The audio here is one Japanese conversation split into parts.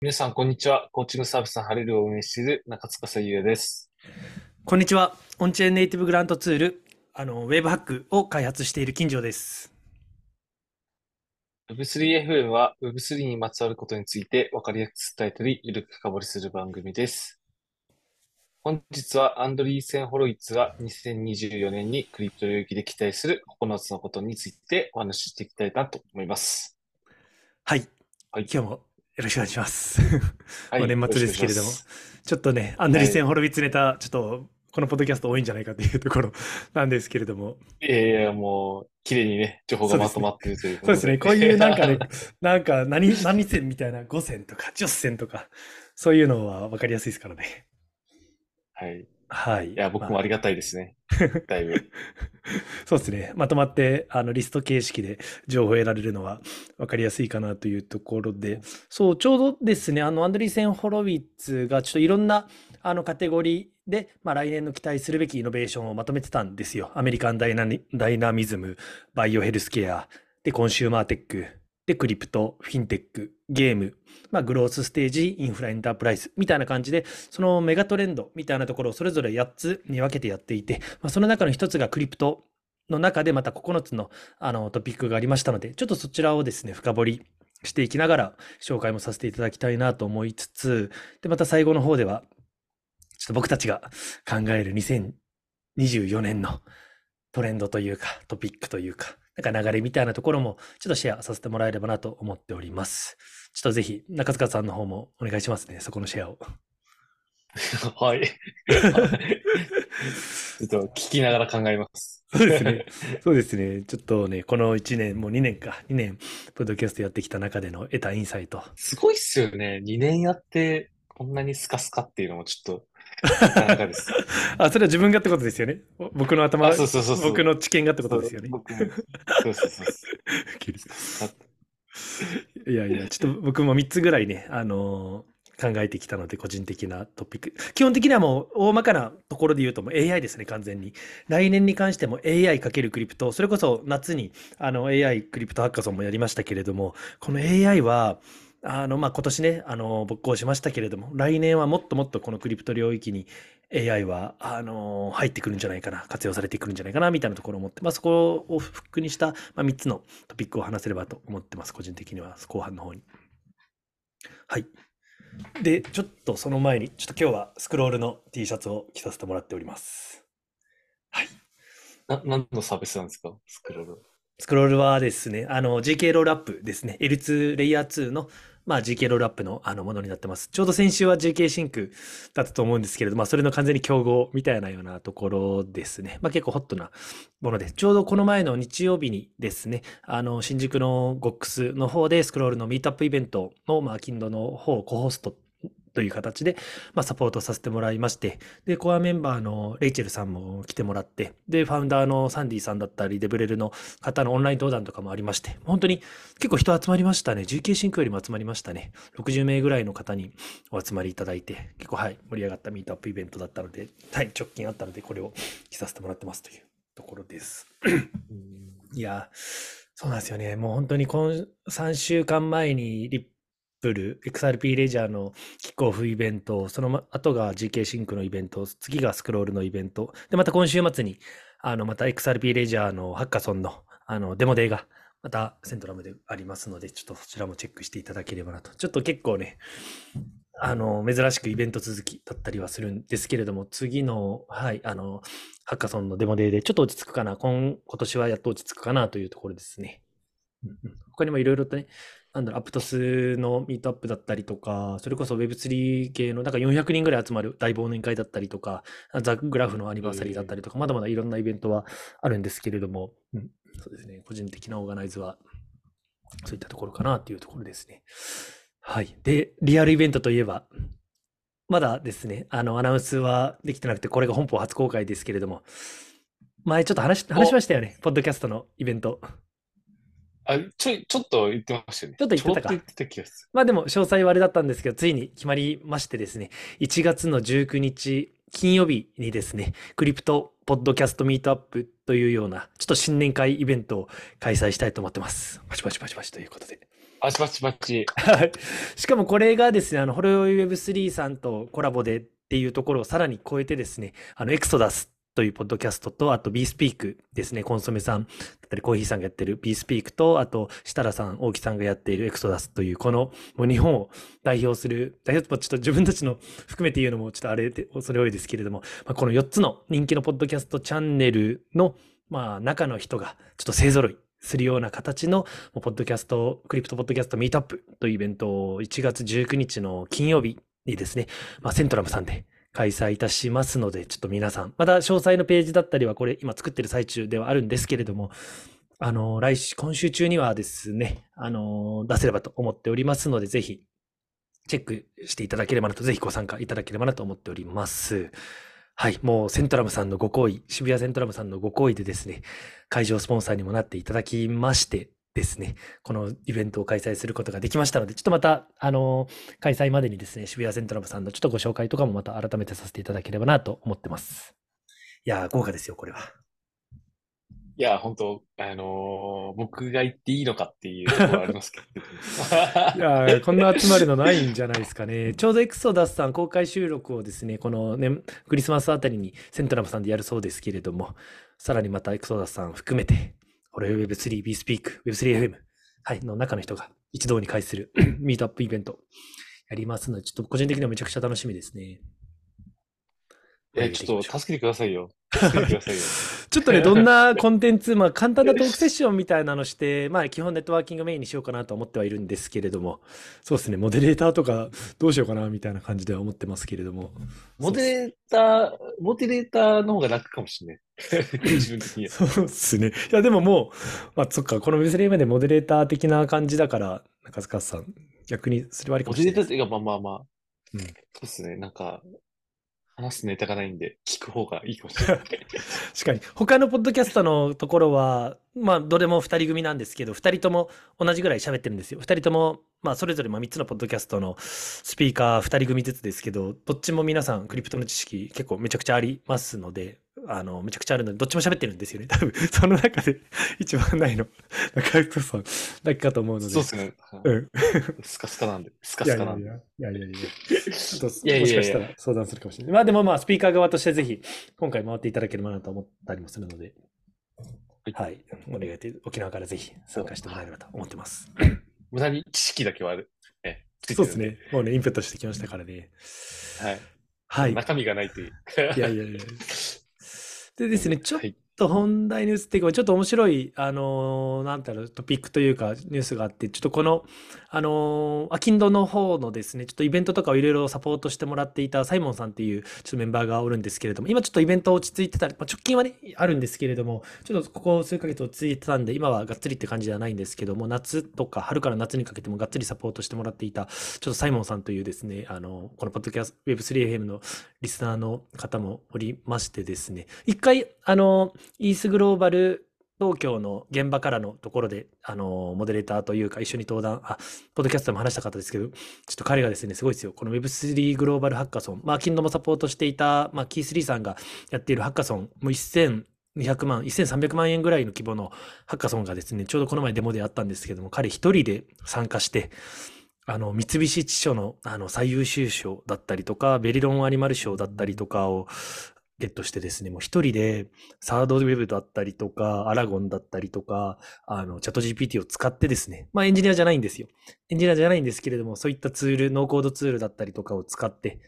皆さん、こんにちは。コーチングサービスのハレルを運営している中塚さゆえです。こんにちは。オンチェーンネイティブグラントツール、あの、ウェブハックを開発している金城です。Web3FM は Web3 にまつわることについて分かりやすく伝えたり、ゆるく深掘りする番組です。本日はアンドリーセン・ホロイッツが2024年にクリプト領域で期待する9つのことについてお話ししていきたいなと思います。はい。はい今日もよろしくお願いします。はい もう年末ですけれどもちょっとね、アンドリーセン・ホロビッツネタ、ちょっと、このポッドキャスト多いんじゃないかというところ なんですけれども。いやいや、もう、綺麗にね、情報がまとまっているという そうですね。こういうなんかね、なんか何、何線みたいな5線とか10線とか、そういうのは分かりやすいですからね。はい。はい。いや、僕もありがたいですね。だいぶ。そうですね。まとまって、あの、リスト形式で情報を得られるのは分かりやすいかなというところで、そう、ちょうどですね、あの、アンドリーセン・ホロウィッツが、ちょっといろんな、あの、カテゴリーで、まあ、来年の期待するべきイノベーションをまとめてたんですよ。アメリカンダイナニダイナミズム、バイオヘルスケア、で、コンシューマーテック、で、クリプト、フィンテック、ゲーム、まあ、グロースステージ、インフラエンタープライズみたいな感じで、そのメガトレンドみたいなところをそれぞれ8つに分けてやっていて、まあ、その中の1つがクリプトの中でまた9つのあのトピックがありましたので、ちょっとそちらをですね、深掘りしていきながら紹介もさせていただきたいなと思いつつ、で、また最後の方では、ちょっと僕たちが考える2024年のトレンドというか、トピックというか、なんか流れみたいなところもちょっとシェアさせてもらえればなと思っております。ちょっとぜひ中塚さんの方もお願いしますね、そこのシェアを。はい。ちょっと聞きながら考えます。そうですね。そうですね。ちょっとね、この1年、もう2年か、2年、ポッドキャストやってきた中での得たインサイト。すごいっすよね。2年やって、こんなにスカスカっていうのもちょっと、です。あ、それは自分がってことですよね。お僕の頭、あ、そうそうそう。僕の知見がってことですよね。そうそうそうそう。いやいや、ちょっと僕も3つぐらいね、あのー考えてきたので、個人的なトピック。基本的にはもう、大まかなところで言うともう AI ですね、完全に。来年に関しても AI かけるクリプト、それこそ夏にあの AI クリプトハッカソンもやりましたけれども、この AI は、あの、まあ、今年ね、あの、勃興しましたけれども、来年はもっともっとこのクリプト領域に AI は、あの、入ってくるんじゃないかな、活用されてくるんじゃないかな、みたいなところを思って、まあ、そこをフックにした、まあ、3つのトピックを話せればと思ってます、個人的には、後半の方に。はい。で、ちょっとその前に、ちょっと今日はスクロールの T シャツを着させてもらっております。はい。な、何のサービスなんですか？スクロール。スクロールはですね、あの、GK ロールアップですね。L2 レイヤー2の、まあ、GK ロールアップのあのものになってます。ちょうど先週は GK シンクだったと思うんですけれど、まあ、それの完全に競合みたいなようなところですね。まあ、結構ホットなもので、ちょうどこの前の日曜日にですね、あの、新宿の GOX の方でスクロールのミートアップイベントの、まあ、キンドの方をコホストという形で、まあ、サポートさせてもらいまして、で、コアメンバーのレイチェルさんも来てもらって、で、ファウンダーのサンディさんだったり、デブレルの方のオンライン登壇とかもありまして、本当に結構人集まりましたね。GK シンクよりも集まりましたね。60名ぐらいの方にお集まりいただいて、結構はい、盛り上がったミートアップイベントだったので、はい、直近あったので、これを着させてもらってますというところです。いや、そうなんですよね。もう本当に今3週間前にリップル、XRP レジャーのキックオフイベント、その後が GK シンクのイベント、次が Scroll のイベント、で、また今週末に、あの、また XRP レジャーのハッカソンの、あの、デモデーが、またセントラムでありますので、ちょっとそちらもチェックしていただければなと。ちょっと結構ね、あの、珍しくイベント続きだったりはするんですけれども、次の、はい、あの、ハッカソンのデモデーでちょっと落ち着くかな、今今年はやっと落ち着くかなというところですね。他にもいろいろとね、なんだろう、アプトスのミートアップだったりとか、それこそ Web3 系の、なんか400人ぐらい集まる大忘年会だったりとか、ザ・グラフのアニバーサリーだったりとか、まだまだいろんなイベントはあるんですけれども、うん、そうですね、個人的なオーガナイズは、そういったところかなっていうところですね。はい。で、リアルイベントといえば、まだですね、あの、アナウンスはできてなくて、これが本邦初公開ですけれども、前ちょっと話し話しましたよね、ポッドキャストのイベント。あ、ちょい、ちょっと言ってましたよね。ちょっと言ってたかちょっと言ってた気がすまあでも詳細はあれだったんですけど、ついに決まりましてですね、1月の19日金曜日にですね、クリプトポッドキャストミートアップというような、ちょっと新年会イベントを開催したいと思ってます。パチパチパチパチということで。パチパチパチ。はい。しかもこれがですね、あの、ホロヨイ Web3 さんとコラボでっていうところをさらに超えてですね、あの、エクソダスというポッドキャストと、あと BeSpeak ですね、コンソメさん。だったりコーヒーさんがやってる BeSpeak と、あと設楽さん、大木さんがやっているエクソダスという、このもう日本を代表する、代表ちょっと自分たちの含めて言うのもちょっとあれで、恐れ多いですけれども、まあ、この4つの人気のポッドキャストチャンネルの、まあ、中の人がちょっと勢揃いするような形の、ポッドキャスト、クリプトポッドキャストミートアップというイベントを1月19日の金曜日にですね、まあ、セントラムさんで開催いたしますので、ちょっと皆さん、まだ詳細のページだったりは、これ今作ってる最中ではあるんですけれども、あの、来週、今週中にはですね、あの、出せればと思っておりますので、ぜひ、チェックしていただければなと、ぜひご参加いただければなと思っております。はい、もうセントラムさんのご好意、渋谷セントラムさんのご好意でですね、会場スポンサーにもなっていただきましてですね、このイベントを開催することができましたので、ちょっとまた、あの、開催までにですね、渋谷セントラムさんのちょっとご紹介とかもまた改めてさせていただければなと思ってます。いやー、豪華ですよ、これは。いや、本当あのー僕が言っていいのかっていうところはありますけど。いやーこんな集まるのないんじゃないですかね。ちょうどエクソダスさん公開収録をですね、このね、クリスマスあたりにセントラムさんでやるそうですけれども、さらにまたエクソダスさん含めて、これ Web3、BeSpeak、Web3FM、はい、の中の人が一堂に会するミートアップイベントやりますので、ちょっと個人的にはめちゃくちゃ楽しみですね。え、ちょっと助けてくださいよ。助けてくださいよ。ちょっとね、どんなコンテンツ、まあ、簡単なトークセッションみたいなのして、まあ、基本ネットワーキングメインにしようかなと思ってはいるんですけれども、そうですね、モデレーターとかどうしようかなみたいな感じでは思ってますけれども。モデレーター、モデレーターの方が楽かもしれない。自分的には。そうですね。いや、でももう、まあ、そっか、この Web3 でモデレーター的な感じだから、中塚さん、逆にそれはありかモもしれないです。デレーターっていうか、まあまあまあ。うんそうですね。なんか、話すネタがないんで、聞く方がいいかもしれない。確かに。他のポッドキャストのところは、まあ、どれも2人組なんですけど、2人とも同じぐらい喋ってるんですよ。2人とも、まあ、それぞれま3つのポッドキャストのスピーカー2人組ずつですけど、どっちも皆さん、クリプトの知識結構めちゃくちゃありますので、あの、めちゃくちゃあるので、どっちも喋ってるんですよね。多分、その中で一番ないの、中塚さんだけかと思うので。そうですね。うん。スカスカなんで。スカスカなんで。いやいや、いやいやいや。ちょっといやいやいやもしかしたら相談するかもしれない。まあでもまあ、スピーカー側としてぜひ、今回回っていただければなと思ったりもするので、はい。お願いで、沖縄からぜひ参加してもらえればと思ってます。無駄に知識だけはある。え、ついてるんそうですね。もうね、インプットしてきましたからね。はい。はい。中身がないという。いやいやいや。でですね、ちょっ。と本題に移っていくちょっと面白い、あのーなんだろう、トピックというか、ニュースがあって、ちょっとこの、あのー、アキンドの方のですね、ちょっとイベントとかをいろいろサポートしてもらっていたサイモンさんっていう、ちょっとメンバーがおるんですけれども、今ちょっとイベント落ち着いてたり、まあ、直近はね、あるんですけれども、ちょっとここ数ヶ月落ち着いてたんで、今はがっつりって感じではないんですけども、夏とか春から夏にかけてもがっつりサポートしてもらっていた、ちょっとサイモンさんというですね、あの、このポッドキャスト、Web3FM のリスナーの方もおりましてですね、一回、あの、イースグローバル東京の現場からのところで、あの、モデレーターというか一緒に登壇、あ、ポッドキャストでも話した方ですけど、ちょっと彼がですね、すごいですよ。この Web3 グローバルハッカソン、まあ、キンドもサポートしていた、まあ、キースリーさんがやっているハッカソン、もう1200万、1300万円ぐらいの規模のハッカソンがですね、ちょうどこの前デモであったんですけども、彼一人で参加して、あの、三菱地所の、あの、最優秀賞だったりとか、ベリロンアニマル賞だったりとかをゲットしてですね、もう一人で、サードウェブだったりとか、アラゴンだったりとか、あの、チャット GPT を使ってですね、まあエンジニアじゃないんですよ。エンジニアじゃないんですけれども、そういったツール、ノーコードツールだったりとかを使って、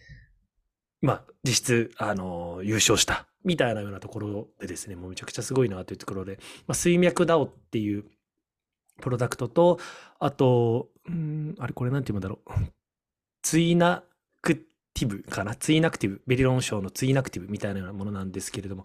まあ、実質、あの、優勝した、みたいなようなところでですね、もうめちゃくちゃすごいなというところで、まあ、水脈 DAO っていうプロダクトと、あと、うん、あれ、これなんて言うんだろう。ツイナティブかな？ツイナクティブ。ベリロン賞のツイナクティブみたいなものなんですけれども、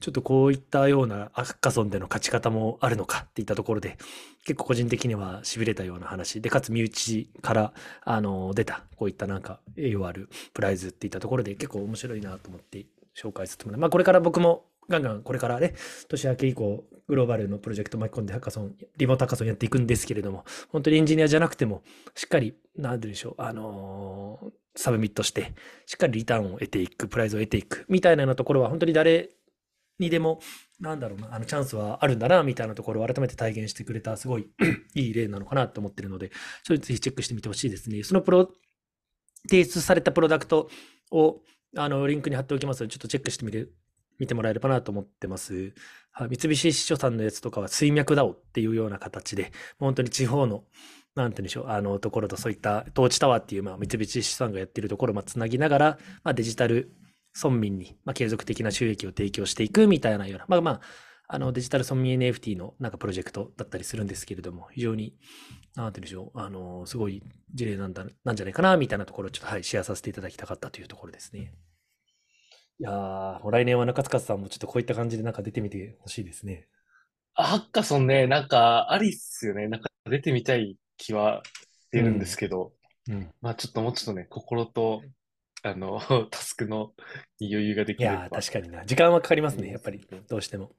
ちょっとこういったようなアッカソンでの勝ち方もあるのかっていったところで、結構個人的には痺れたような話で、かつ身内から、あの、出た、こういったなんか栄誉あるプライズっていったところで結構面白いなと思って紹介させてもらいまあこれから僕もガンガンこれからね、年明け以降、グローバルのプロジェクト巻き込んでハッカソン、リモートハッカソンやっていくんですけれども、本当にエンジニアじゃなくても、しっかり、なんでしょう、あのーサブミットして、しっかりリターンを得ていく、プライズを得ていく、みたいなところは、本当に誰にでも、なんだろうな、あのチャンスはあるんだな、みたいなところを改めて体現してくれた、すごいいい例なのかなと思ってるので、それぜひチェックしてみてほしいですね。そのプロ、提出されたプロダクトを、あの、リンクに貼っておきますので、ちょっとチェックしてみる、見てもらえればなと思ってます。はい、三菱地所さんのやつとかは水脈 DAO っていうような形で、本当に地方の、なんて言うんでしょう、あのところとそういったトーチタワーっていう、まあ、三菱地所さんがやってるところをまあつなぎながら、まあ、デジタル村民に、まあ、継続的な収益を提供していくみたいなような、まあまあ、あのデジタル村民 NFT のなんかプロジェクトだったりするんですけれども、非常に、なんて言うんでしょう、あの、すごい事例なんだ、なんじゃないかな、みたいなところをちょっと、はい、シェアさせていただきたかったというところですね。いやー、もう来年は中塚さんもちょっとこういった感じでなんか出てみてほしいですね。あハッカソンね、なんか、ありっすよね。なんか出てみたい気はしてるんですけど、うん。まあちょっともうちょっとね、心と、あの、タスクの余裕がでいやー、きれば。確かにな。時間はかかりますね、やっぱり、どうしても。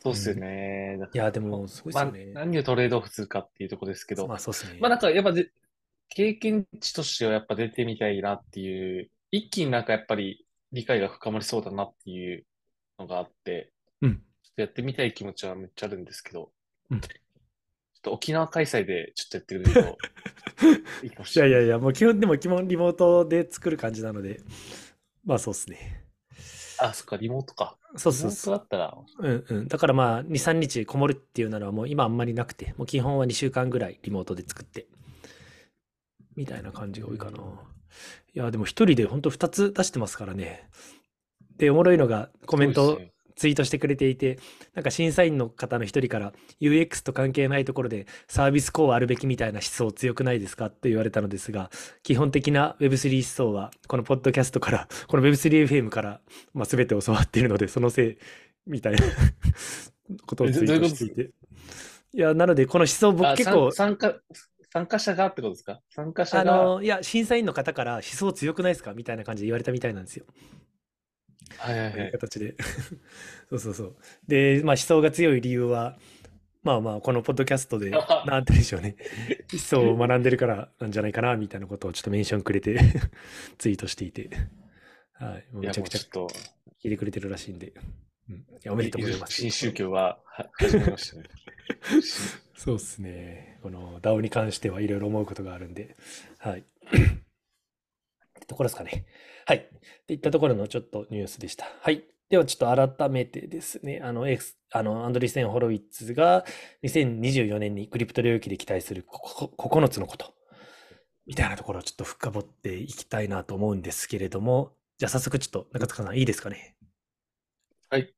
そうっすよね。いやー、でも、すごいですまあ。何をトレードオフするかっていうところですけど、まあ、そうですね。まあなんかやっぱで経験値としてはやっぱ出てみたいなっていう、一気になんかやっぱり理解が深まりそうだなっていうのがあって、うん。ちょっとやってみたい気持ちはめっちゃあるんですけど、うんと沖縄開催でちょっとやってくれると いいかもいしれない。やいやいや、もう基本、でも基本リモートで作る感じなので、まあそうですね。あ、そっか、リモートか。そうそうそう。だったら、うんうん。だからまあ、2、3日こもるっていうならもう今あんまりなくて、もう基本は2週間ぐらいリモートで作って、みたいな感じが多いかな。いや、でも一人で本当2つ出してますからね。で、おもろいのがコメントねツイートしてくれていて、なんか審査員の方の一人から UX と関係ないところでサービスこうあるべきみたいな思想強くないですかって言われたのですが、基本的な Web3 思想はこのポッドキャストから、この Web3FM から、まあ、全て教わっているので、そのせいみたいな ことをツイートしていて。いや、なのでこの思想僕あ結構、参参加、参加者がってことですか？参加者あが、の、いや、審査員の方から思想強くないですか？みたいな感じで言われたみたいなんですよ。はいはいはい形で。そうそうそう。で、まあ思想が強い理由は、まあまあ、このポッドキャストで、なんてでしょうね。思想を学んでるからなんじゃないかな、みたいなことをちょっとメンションくれて ツイートしていて。はい。めちゃくちゃ聞いてくれてるらしいんで。うん。いや、おめでとうございます。新宗教はは始めましたね。そうですね。この DAO に関してはいろいろ思うことがあるんで。はい。っ てところですかね。はい。っていったところのちょっとニュースでした。はい。ではちょっと改めてですね、あの、エクスあのアンドリーセン・ホロウィッツが2024年にクリプト領域で期待するここ9つのこと、みたいなところをちょっと深掘っていきたいなと思うんですけれども、じゃあ早速ちょっと中塚さんいいですかね？はい。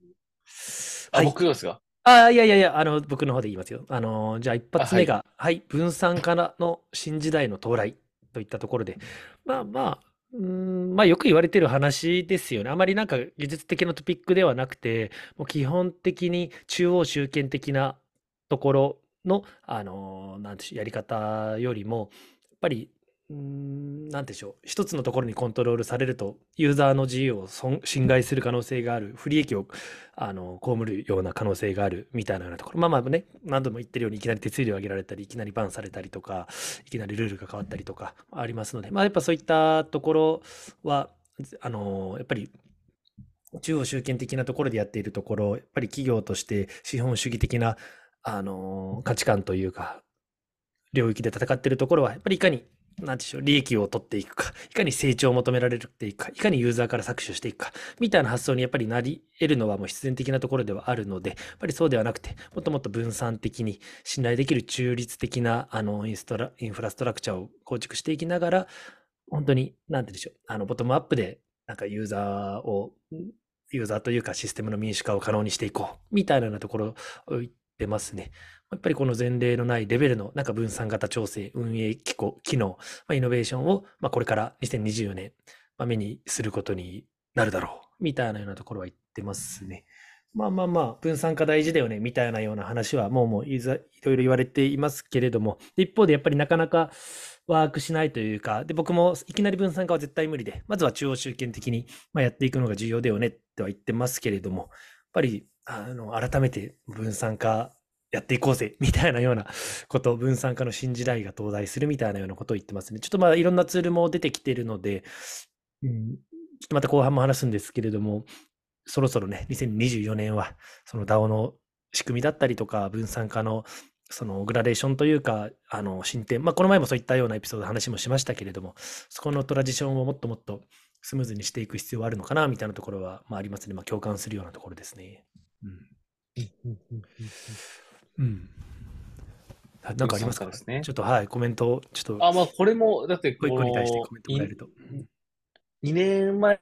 あ、はい。僕ですか？ああ、いやいやいや、あの、僕の方で言いますよ。あの、じゃあ一発目が、はい、分散からの新時代の到来といったところで、まあまあ、うーん、まあよく言われてる話ですよね。あまりなんか技術的なトピックではなくて、もう基本的に中央集権的なところの、あの、なんてしょう、やり方よりも、やっぱり、うーん、なんでしょう、一つのところにコントロールされると、ユーザーの自由を損侵害する可能性がある、不利益をあの被るような可能性があるみたいなようなところ、まあまあね、何度も言ってるように、いきなり手数料を上げられたり、いきなりバンされたりとか、いきなりルールが変わったりとかありますので、まあやっぱそういったところは、あの、やっぱり中央集権的なところでやっているところ、やっぱり企業として資本主義的な、あの、価値観というか、領域で戦っているところは、やっぱりいかに、なんでしょう、利益を取っていくか、いかに成長を求められていくか、いかにユーザーから搾取していくか、みたいな発想にやっぱりなり得るのはもう必然的なところではあるので、やっぱりそうではなくて、もっともっと分散的に信頼できる中立的なあのインストラインフラストラクチャーを構築していきながら、本当に、なんてでしょう、あのボトムアップで、なんかユーザーを、ユーザーというかシステムの民主化を可能にしていこう、みたいなところを言ってますね。やっぱりこの前例のないレベルのなんか分散型調整、運営機構、機能、まあ、イノベーションを、まあ、これから2024年、まあ、目にすることになるだろう、みたいなようなところは言ってますね。まあまあまあ、分散化大事だよね、みたいなような話は、もうもういざいろいろ言われていますけれども、一方でやっぱりなかなかワークしないというか、で僕もいきなり分散化は絶対無理で、まずは中央集権的に、ま、やっていくのが重要だよねっては言ってますけれども、やっぱりあの改めて分散化やっていこうぜ、みたいなようなこと、分散化の新時代が到来するみたいなようなことを言ってますね。ちょっとまあいろんなツールも出てきてるので、うん、ちょっとまた後半も話すんですけれども、そろそろね、2024年は、その DAO の仕組みだったりとか、分散化のそのグラデーションというか、あの進展、まあ、この前もそういったようなエピソード話もしましたけれども、そこのトラジションをもっともっとスムーズにしていく必要はあるのかなみたいなところは、まあ、ありますね。まあ、共感するようなところですね。うん。うん。あなんかありますか？ですねちょっとはい、コメントを、ちょっと、あ、まあ、これも、だって、一個一個に対してこコメントもらえると。2年前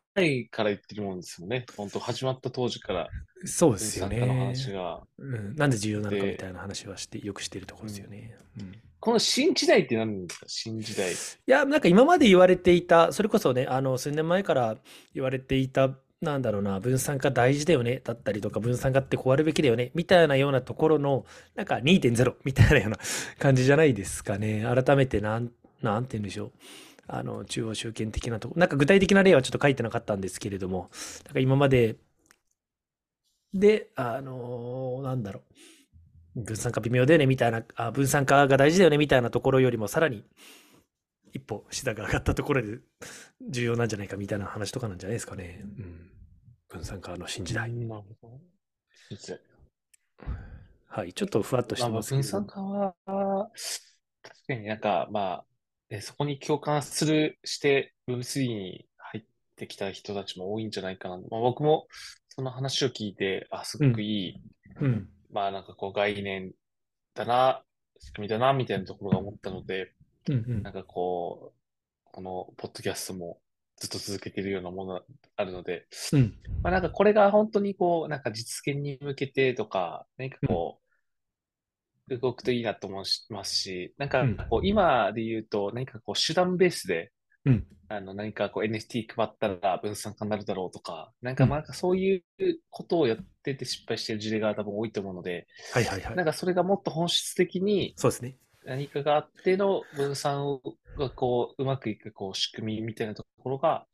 から言ってるもんですよね。本当始まった当時から、そうですよ分散化のね。話が。うん、なんで重要なのかでみたいな話はして、よくしているところですよね。うんこの新時代って何ですか？新時代。いや、なんか今まで言われていた、それこそね、あの、数年前から言われていた、なんだろうな、分散化大事だよね、だったりとか、分散化ってこうあるべきだよね、みたいなようなところの、なんか2.0みたいなような感じじゃないですかね。改めてなん、なんて言うんでしょう。あの、中央集権的なとこ、なんか具体的な例はちょっと書いてなかったんですけれども、なんか今まで、で、あのなんだろう。分散化微妙だよねみたいな、あ、分散化が大事だよねみたいなところよりもさらに一歩下が上がったところで重要なんじゃないかみたいな話とかなんじゃないですかね。うん。分散化の新時代。なるほど。新時代。はい。ちょっとふわっとしてまあまあ、ますけど。分散化は、確かになんか、まあ、えそこに共感する、して、Web3 に入ってきた人たちも多いんじゃないかな。まあ、僕もその話を聞いて、あ、すごくいい、うん。まあなんかこう概念だな、仕組みだな、みたいなところが思ったので、うんうんなんかこう、このポッドキャストもずっと続けているようなものがあるので、うん。まあなんかこれが本当にこう、なんか実現に向けてとか、何かこう、動くといいなと思いますし、なんかうんこう今で言うと、何かこう手段ベースで、うんあの何かこう NFT 配ったら分散化になるだろうとか、なんかうんまあなんかそういうことをやってて失敗している事例が多分多いと思うので、はいはいはい。なんかそれがもっと本質的にそうですね。何かがあっての分散がこう、うまくいくこう仕組みみたいなところが、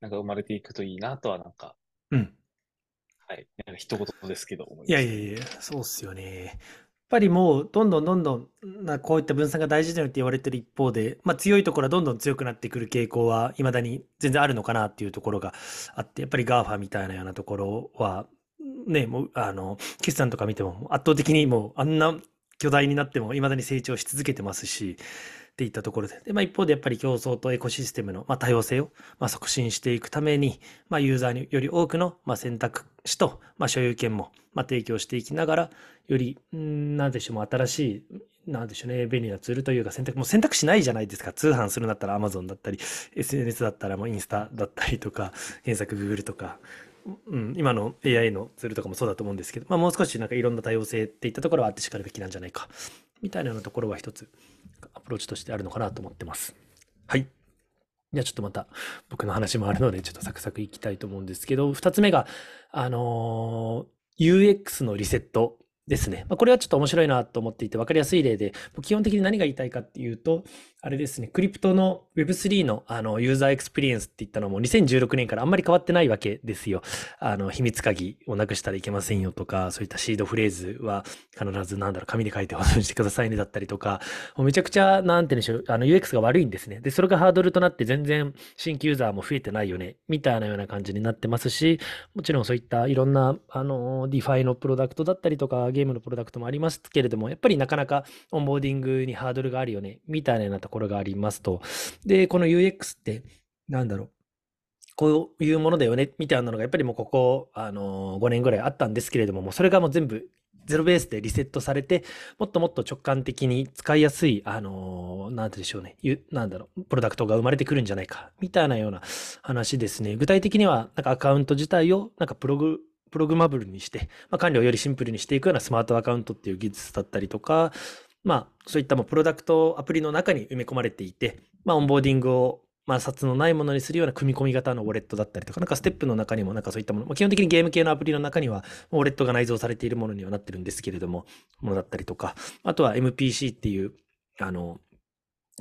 なんか生まれていくといいなとはなんか、うん。はい、なんか一言ですけど思いいます。やいやいや、そうっすよね。やっぱりもう、どんどんどんどん、なこういった分散が大事だよって言われてる一方で、まあ強いところはどんどん強くなってくる傾向は、未だに全然あるのかなっていうところがあって、やっぱり GAFA みたいなようなところは、ね、もう、あの、決算とか見ても、圧倒的にもう、あんな巨大になっても、未だに成長し続けてますし、っていったところで。で、まあ一方でやっぱり競争とエコシステムの、まあ、多様性を、まあ、促進していくために、まあユーザーにより多くの、まあ、選択肢と、まあ所有権も、まあ提供していきながら、より、んーなんでしょう、もう新しい、なんでしょうね、便利なツールというか選択、もう選択肢ないじゃないですか。通販するんだったら Amazon だったり、SNS だったらもうインスタだったりとか、検索 Google とか、うん、今の AI のツールとかもそうだと思うんですけど、まあ、もう少しなんかいろんな多様性っていったところはあってしかるべきなんじゃないか、みたいなようなところは一つアプローチとしてあるのかなと思ってます。はい。じゃあちょっとまた僕の話もあるので、ちょっとサクサクいきたいと思うんですけど、二つ目が、あのー UX のリセットですね。まあ、これはちょっと面白いなと思っていて分かりやすい例で、基本的に何が言いたいかっていうと、あれですね、 crypto の Web3 のあの user experience っていったのも2016年からあんまり変わってないわけですよ。あの、秘密鍵をなくしたらいけませんよとか、そういったシードフレーズは必ずなんだろう、紙で書いて保存してくださいねだったりとか、もうめちゃくちゃ、なんて言うんでしょう、あの UX が悪いんですね。で、それがハードルとなって全然新規ユーザーも増えてないよね、みたいなような感じになってますし、もちろんそういったいろんな、あの、DeFi のプロダクトだったりとか、ゲームのプロダクトもありますけれども、やっぱりなかなかオンボーディングにハードルがあるよね、みたいなところがありますと。で、この UX って、なんだろう。こういうものだよね、みたいなのが、やっぱりもうここ、あの5年ぐらいあったんですけれども、もうそれがもう全部ゼロベースでリセットされて、もっともっと直感的に使いやすい、あのーなんでしょうね、なんだろう、プロダクトが生まれてくるんじゃないか、みたいなような話ですね。具体的には、なんかアカウント自体を、なんかプログ、プログマブルにして、まあ、管理をよりシンプルにしていくようなスマートアカウントっていう技術だったりとか、まあ、そういったもうプロダクトアプリの中に埋め込まれていて、まあ、オンボーディングを、まあ、札のないものにするような組み込み型のウォレットだったりとか、なんかステップの中にもなんかそういったもの、まあ、基本的にゲーム系のアプリの中には、ウォレットが内蔵されているものにはなってるんですけれども、ものだったりとか、あとは MPC っていう、あの、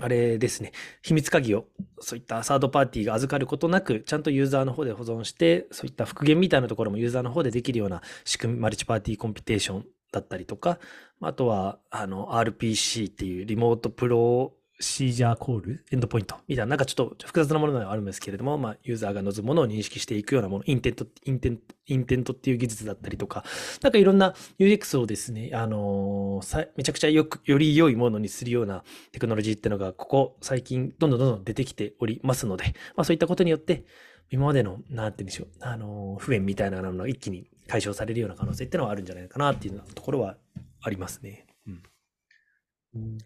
あれですね、秘密鍵をそういったサードパーティーが預かることなく、ちゃんとユーザーの方で保存して、そういった復元みたいなところもユーザーの方でできるような仕組み、マルチパーティーコンピテーションだったりとか、あとは、あの、RPC っていう remote procedure call、エンドポイントみたいな、なんかちょっと複雑なものがあるんですけれども、まあ、ユーザーが望むものを認識していくようなもの、 intent、intent、intent っていう技術だったりとか、なんかいろんな UX をですね、あのーめちゃくちゃよく、より良いものにするようなテクノロジーっていうのが、ここ最近、どんどんどんどん出てきておりますので、まあそういったことによって、今までの、なんて言うんでしょう、あのー不便みたいなものが一気に解消されるような可能性っていうのはあるんじゃないかなっていうところはありますね。うん。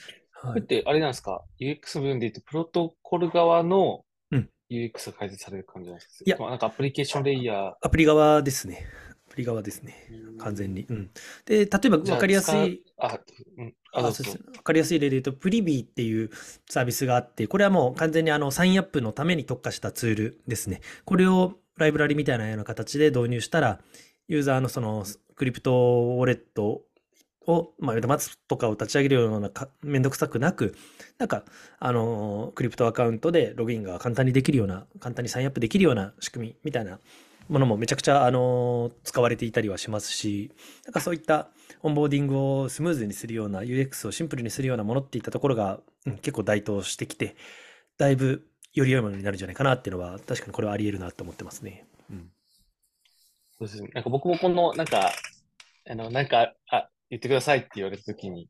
これってあれなんですか ?UX 部分で言うと、プロトコル側の UX が改善される感じなんですか、いや、なんかアプリケーションレイヤー。アプリ側ですね。アプリ側ですね。完全に。うん。で、例えば分かりやすい、あ、うん、あそうです分かりやすい例で言うと、プリビーっていうサービスがあって、これはもう完全にあのサインアップのために特化したツールですね。これをライブラリみたいなような形で導入したら、ユーザーのそのクリプトウォレットを、まあ、待つとかを立ち上げるようなかめんどくさくなく、なんか、あのクリプトアカウントでログインが簡単にできるような、簡単にサインアップできるような仕組みみたいなものもめちゃくちゃ、あの使われていたりはしますし、なんかそういったオンボーディングをスムーズにするような UX をシンプルにするようなものっていったところが、うん、結構台頭してきて、だいぶより良いものになるんじゃないかなっていうのは、確かにこれはあり得るなと思ってますね。うん。そうですね。なんか僕もこの、なんか、あの、なんか、あ、言ってくださいって言われたときに、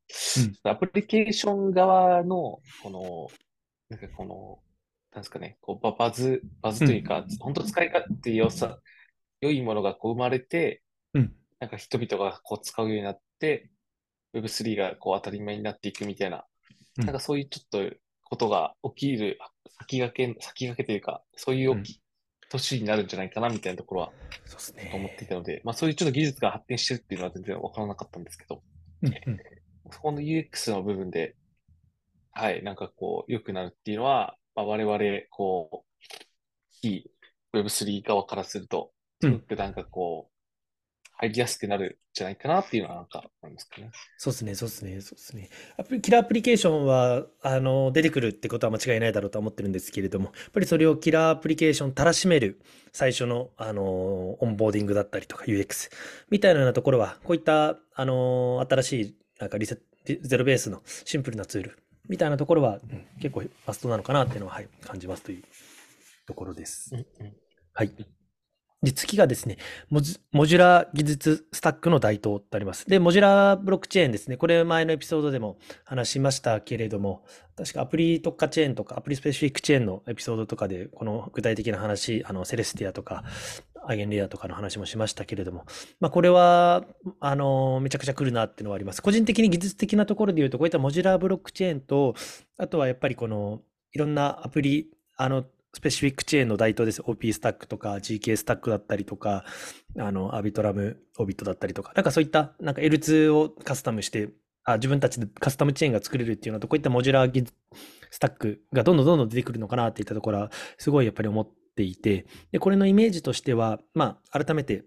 うん、アプリケーション側の、この、なんかこの、なんですかね、こうババズ、バズというか、うん、本当使い勝手良さ、良いものがこう生まれて、うん、なんか人々がこう使うようになって、Web3 がこう当たり前になっていくみたいな、うん、なんかそういうちょっとことが起きる先駆け、先駆けというか、そういうき、年になるんじゃないかなみたいなところは、そうですね。思っていたので、まあそういうちょっと技術が発展してるっていうのは全然わからなかったんですけど、うんうん、そこの UX の部分で、はい、なんかこう、良くなるっていうのは、まあ、我々、こう、非 Web3 側からすると、すごくなんかこう、入りやすくなるんじゃないかなっていうのはなんか思いますかね。そうですね、そうですね、そうですね。アプリキラーアプリケーションは、あの、出てくるってことは間違いないだろうと思ってるんですけれども、やっぱりそれをキラーアプリケーションたらしめる最初の、あの、オンボーディングだったりとか UX みたいなところは、こういった、あの、新しい、なんかリセット、ゼロベースのシンプルなツールみたいなところは、うん、結構マストなのかなっていうのは、はい、感じますというところです。はい。で、次がですね、モジュラー技術スタックの台頭とあります。で、モジュラーブロックチェーンですね。これ前のエピソードでも話しましたけれども、確かアプリ特化チェーンとか、 app specific chain のエピソードとかで、この具体的な話、あの、セレスティアとか、アイゲンレイヤーとかの話もしましたけれども、まあ、これは、あの、めちゃくちゃ来るなっていうのはあります。個人的に技術的なところで言うと、こういったモジュラーブロックチェーンと、あとはやっぱりこの、いろんなアプリ、あの、 specific chain の台頭です。OP スタックとか GK スタックだったりとか、あの、アービトラム、オービットだったりとか、なんかそういった、なんか L2 をカスタムして、あ自分たちでカスタムチェーンが作れるっていうのと、こういったモジュラースタックがどんどんどんどん出てくるのかなっていったところは、すごいやっぱり思っていて、で、これのイメージとしては、まあ、改めて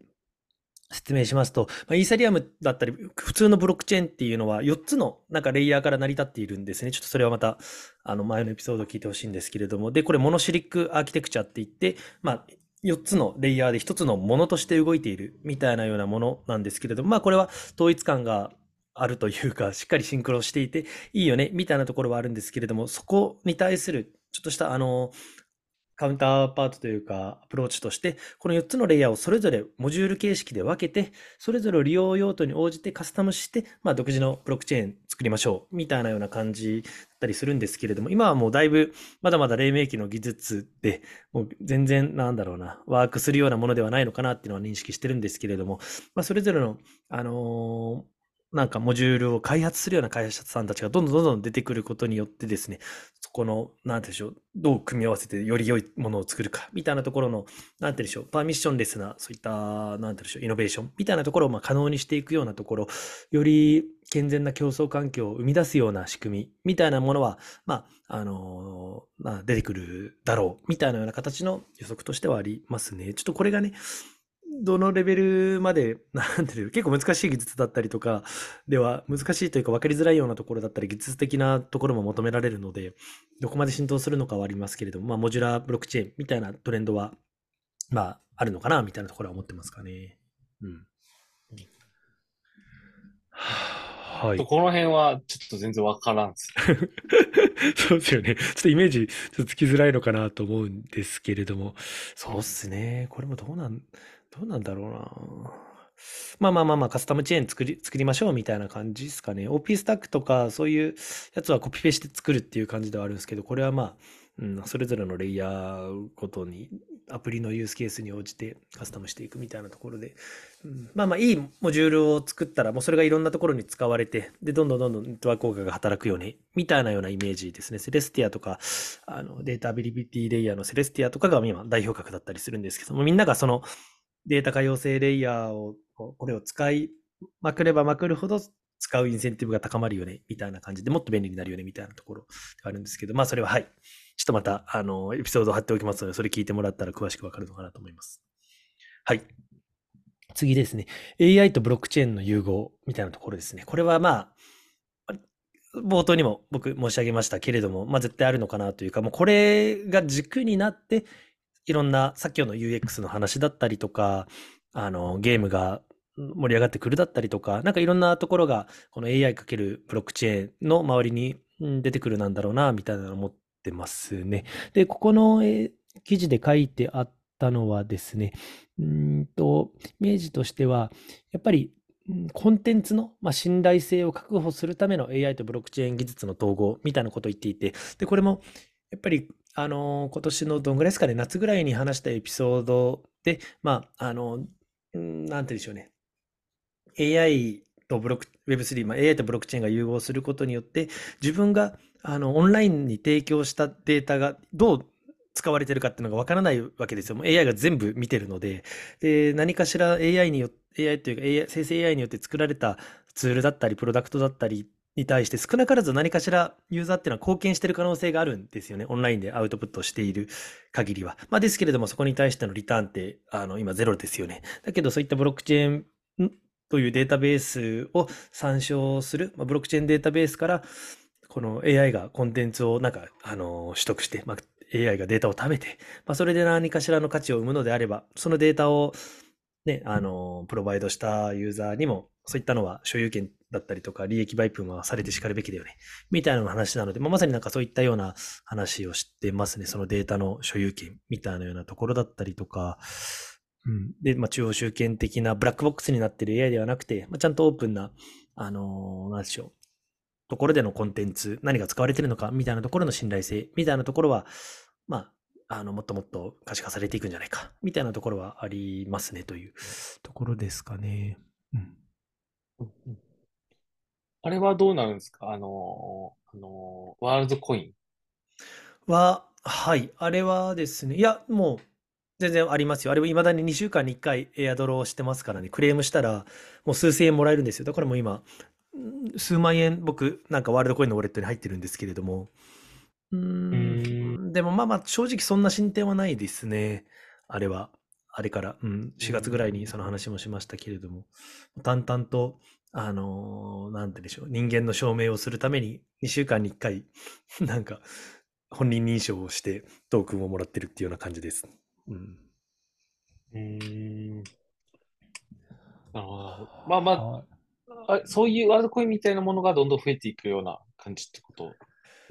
説明しますと、まあ、イーサリアムだったり、普通のブロックチェーンっていうのは4つのなんかレイヤーから成り立っているんですね。ちょっとそれはまた、あの前のエピソードを聞いてほしいんですけれども、で、これモノシリックアーキテクチャって言って、まあ、4つのレイヤーで1つのものとして動いているみたいなようなものなんですけれども、まあこれは統一感があるというか、しっかりシンクロしていていいよね、みたいなところはあるんですけれども、そこに対するちょっとしたあのカウンターパートというか、アプローチとして、この4つのレイヤーをそれぞれモジュール形式で分けて、それぞれ利用用途に応じてカスタムして、まあ、独自のブロックチェーン作りましょう、みたいなような感じだったりするんですけれども、今はもうだいぶ、まだまだ黎明期の技術で、もう全然、なんだろうな、ワークするようなものではないのかなっていうのは認識してるんですけれども、まあ、それぞれの、あのーなんかモジュールを開発するような会社さんたちがどんどんどんどん出てくることによってですね、そこの、なんてでしょう、どう組み合わせてより良いものを作るか、みたいなところの、なんてでしょう、パーミッションレスな、そういった、なんてでしょう、イノベーションみたいなところをまあ可能にしていくようなところ、より健全な競争環境を生み出すような仕組みみたいなものは、まあ、あの、まあ、出てくるだろう、みたいなような形の予測としてはありますね。ちょっとこれがね、どのレベルまで、なんていう、結構難しい技術だったりとかでは、難しいというか分かりづらいようなところだったり、技術的なところも求められるので、どこまで浸透するのかはありますけれども、まあ、モジュラーブロックチェーンみたいなトレンドは、まあ、あるのかな、みたいなところは思ってますかね。うん。はい。この辺はちょっと全然わからんです。そうですよね。ちょっとイメージちょっとつきづらいのかなと思うんですけれども。そうっすね。これもどうなん、どうなんだろうな。まあまあまあまあ、カスタムチェーン作り、作りましょうみたいな感じですかね。OP スタックとかそういうやつはコピペして作るっていう感じではあるんですけど、これはまあ、うん、それぞれのレイヤーごとにアプリのユースケースに応じてカスタムしていくみたいなところで、うん、まあまあいいモジュールを作ったらもうそれがいろんなところに使われてでどんどんどんどんネットワーク効果が働くようにみたいなようなイメージですねセレスティアとかあのデータアビリビティレイヤーのセレスティアとかが今代表格だったりするんですけどもみんながそのデータ可用性レイヤーをこれを使いまくればまくるほど使うインセンティブが高まるよねみたいな感じでもっと便利になるよねみたいなところがあるんですけどまあそれははいちょっとまた、あの、エピソードを貼っておきますので、それ聞いてもらったら詳しくわかるのかなと思います。はい。次ですね。AI とブロックチェーンの融合みたいなところですね。これはまあ、冒頭にも僕申し上げましたけれども、まあ絶対あるのかなというか、もうこれが軸になって、いろんな、さっきの UX の話だったりとか、あの、ゲームが盛り上がってくるだったりとか、なんかいろんなところが、この AI× ブロックチェーンの周りに出てくるなんだろうな、みたいなのを思ってますね。で、ここの記事で書いてあったのはですね、うんと、イメージとしては、やっぱりコンテンツの、まあ、信頼性を確保するための AI とブロックチェーン技術の統合みたいなことを言っていて、で、これもやっぱり、あの、今年のどんぐらいですかね、夏ぐらいに話したエピソードで、まあ、あの、なんて言うんでしょうね。AI とブロック、Web3、まあ、AI とブロックチェーンが融合することによって、自分があのオンラインに提供したデータがどう使われてるかっていうのがわからないわけですよ。AI が全部見てるので、で何かしら AI によって、AI というか AI、生成 AI によって作られたツールだったり、プロダクトだったりに対して少なからず何かしらユーザーっていうのは貢献してる可能性があるんですよね。オンラインでアウトプットしている限りは。まあですけれども、そこに対してのリターンってあの今ゼロですよね。だけどそういったブロックチェーンというデータベースを参照する、まあ、ブロックチェーンデータベースからこの AI がコンテンツをなんか、あの、取得して、まあ、AI がデータを食べて、まあ、それで何かしらの価値を生むのであれば、そのデータをね、あの、プロバイドしたユーザーにも、そういったのは所有権だったりとか、利益売分はされてしかるべきだよね。みたいな話なので、まあ、まさになんかそういったような話をしてますね。そのデータの所有権みたいなようなところだったりとか、うん、で、まあ、中央集権的なブラックボックスになっている AI ではなくて、まあ、ちゃんとオープンな、あのー、なんでしょう。ところでのコンテンツ、何が使われているのか、みたいなところの信頼性、みたいなところは、まあ、あの、もっともっと可視化されていくんじゃないか、みたいなところはありますね、というところですかね。うん。あれはどうなるんですか？あの、あの、ワールドコイン。は、はい。あれはですね、いや、もう、全然ありますよ。あれも未だに2週間に1回エアドロをしてますからね、クレームしたら、もう数千円もらえるんですよ。だからもう今、数万円、僕、なんかワールドコインのウォレットに入ってるんですけれども。うーん。でもまあまあ、正直そんな進展はないですね。あれは。あれから、うん、4月ぐらいにその話もしましたけれども、淡々と、あのー、なんてでしょう、人間の証明をするために、2週間に1回、なんか、本人認証をしてトークンをもらってるっていうような感じです。うん。うん。なるほど。まあまあ、あ、そういうワールドコインみたいなものがどんどん増えていくような感じってこと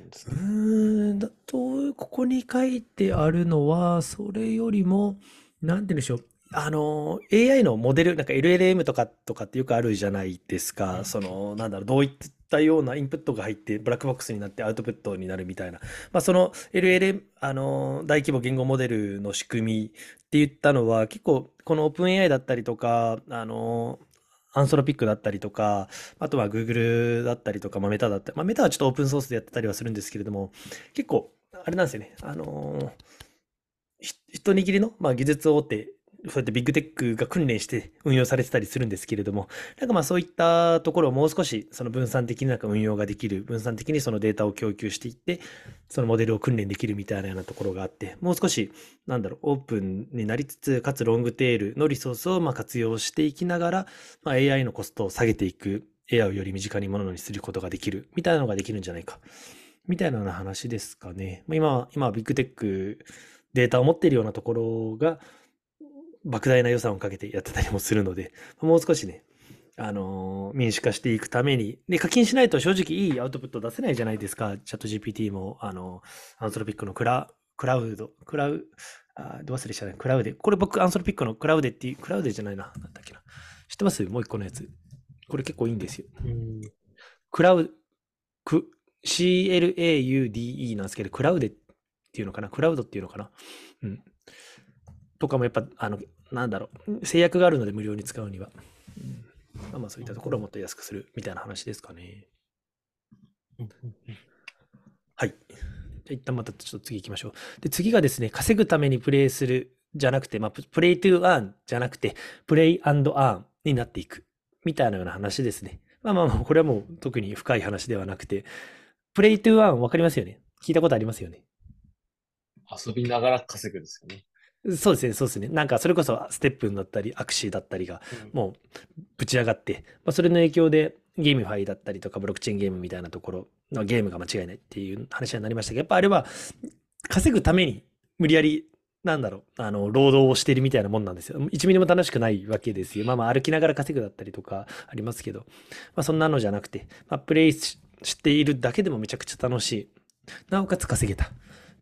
う。ーん、だと、ここに書いてあるのは、それよりも、なんて言うんでしょう。あの、AI のモデル、なんか LLM とかとかってよくあるじゃないですか。その、なんだろう、どういったようなインプットが入って、ブラックボックスになってアウトプットになるみたいな。まあ、その LLM、あの、大規模言語モデルの仕組みって言ったのは、結構、この OpenAI だったりとか、あの、アンソロピックだったりとか、あとは Google だったりとか、まあ、メタだったり、まあ、メタはちょっとオープンソースでやってたりはするんですけれども、結構、あれなんですよね。あのー一握りの、まあ、技術大手、そうやってビッグテックが訓練して運用されてたりするんですけれども、なんかまあそういったところをもう少しその分散的になんか運用ができる、分散的にそのデータを供給していって、そのモデルを訓練できるみたいなようなところがあって、もう少し、なんだろう、オープンになりつつ、かつロングテールのリソースをま活用していきながら、まあ、AI のコストを下げていく、AI をより身近にものにすることができる、みたいなのができるんじゃないか。みたいな話ですかね。今は、今はビッグテック、データを持っているようなところが、莫大な予算をかけてやってたりもするので、もう少しね、あのー民主化していくために、で、課金しないと正直いいアウトプット出せないじゃないですか。チャット GPT も、あの、アンソロピックのクラ、クラウド、クラウ、あ、ど忘れしたね。クラウデ。これ僕、アンソロピックのクラウデっていう、クラウデじゃないな。なんだっけな。知ってます？もう一個のやつ。これ結構いいんですよ。うん。クラウ、ク、CLAUDE なんですけど、クラウデっていうのかな？クラウドっていうのかな？うん。とかもやっぱ、あの、なんだろう。制約があるので無料に使うには。うんまあまあそういったところをもっと安くするみたいな話ですかね。はい。じゃあ一旦またちょっと次行きましょう。で、次がですね、稼ぐためにプレイするじゃなくて、まあ、 play to earn じゃなくて、 play and earn になっていくみたいなような話ですね。まあまあまあ、これはもう特に深い話ではなくて、 play to earn わかりますよね？聞いたことありますよね？遊びながら稼ぐですよね。そうですね、そうですね。なんかそれこそステップンだったり、アクシーだったりがもうぶち上がって、まあ、それの影響で GameFi だったりとかブロックチェーンゲームみたいなところのゲームが間違いないっていう話になりましたけど、やっぱあれは稼ぐために無理やり、なんだろう、あの、労働をしてるみたいなもんなんですよ。1ミリも楽しくないわけですよ。まあまあ歩きながら稼ぐだったりとかありますけど、まあそんなのじゃなくて、まあプレイししているだけでもめちゃくちゃ楽しい。なおかつ稼げた。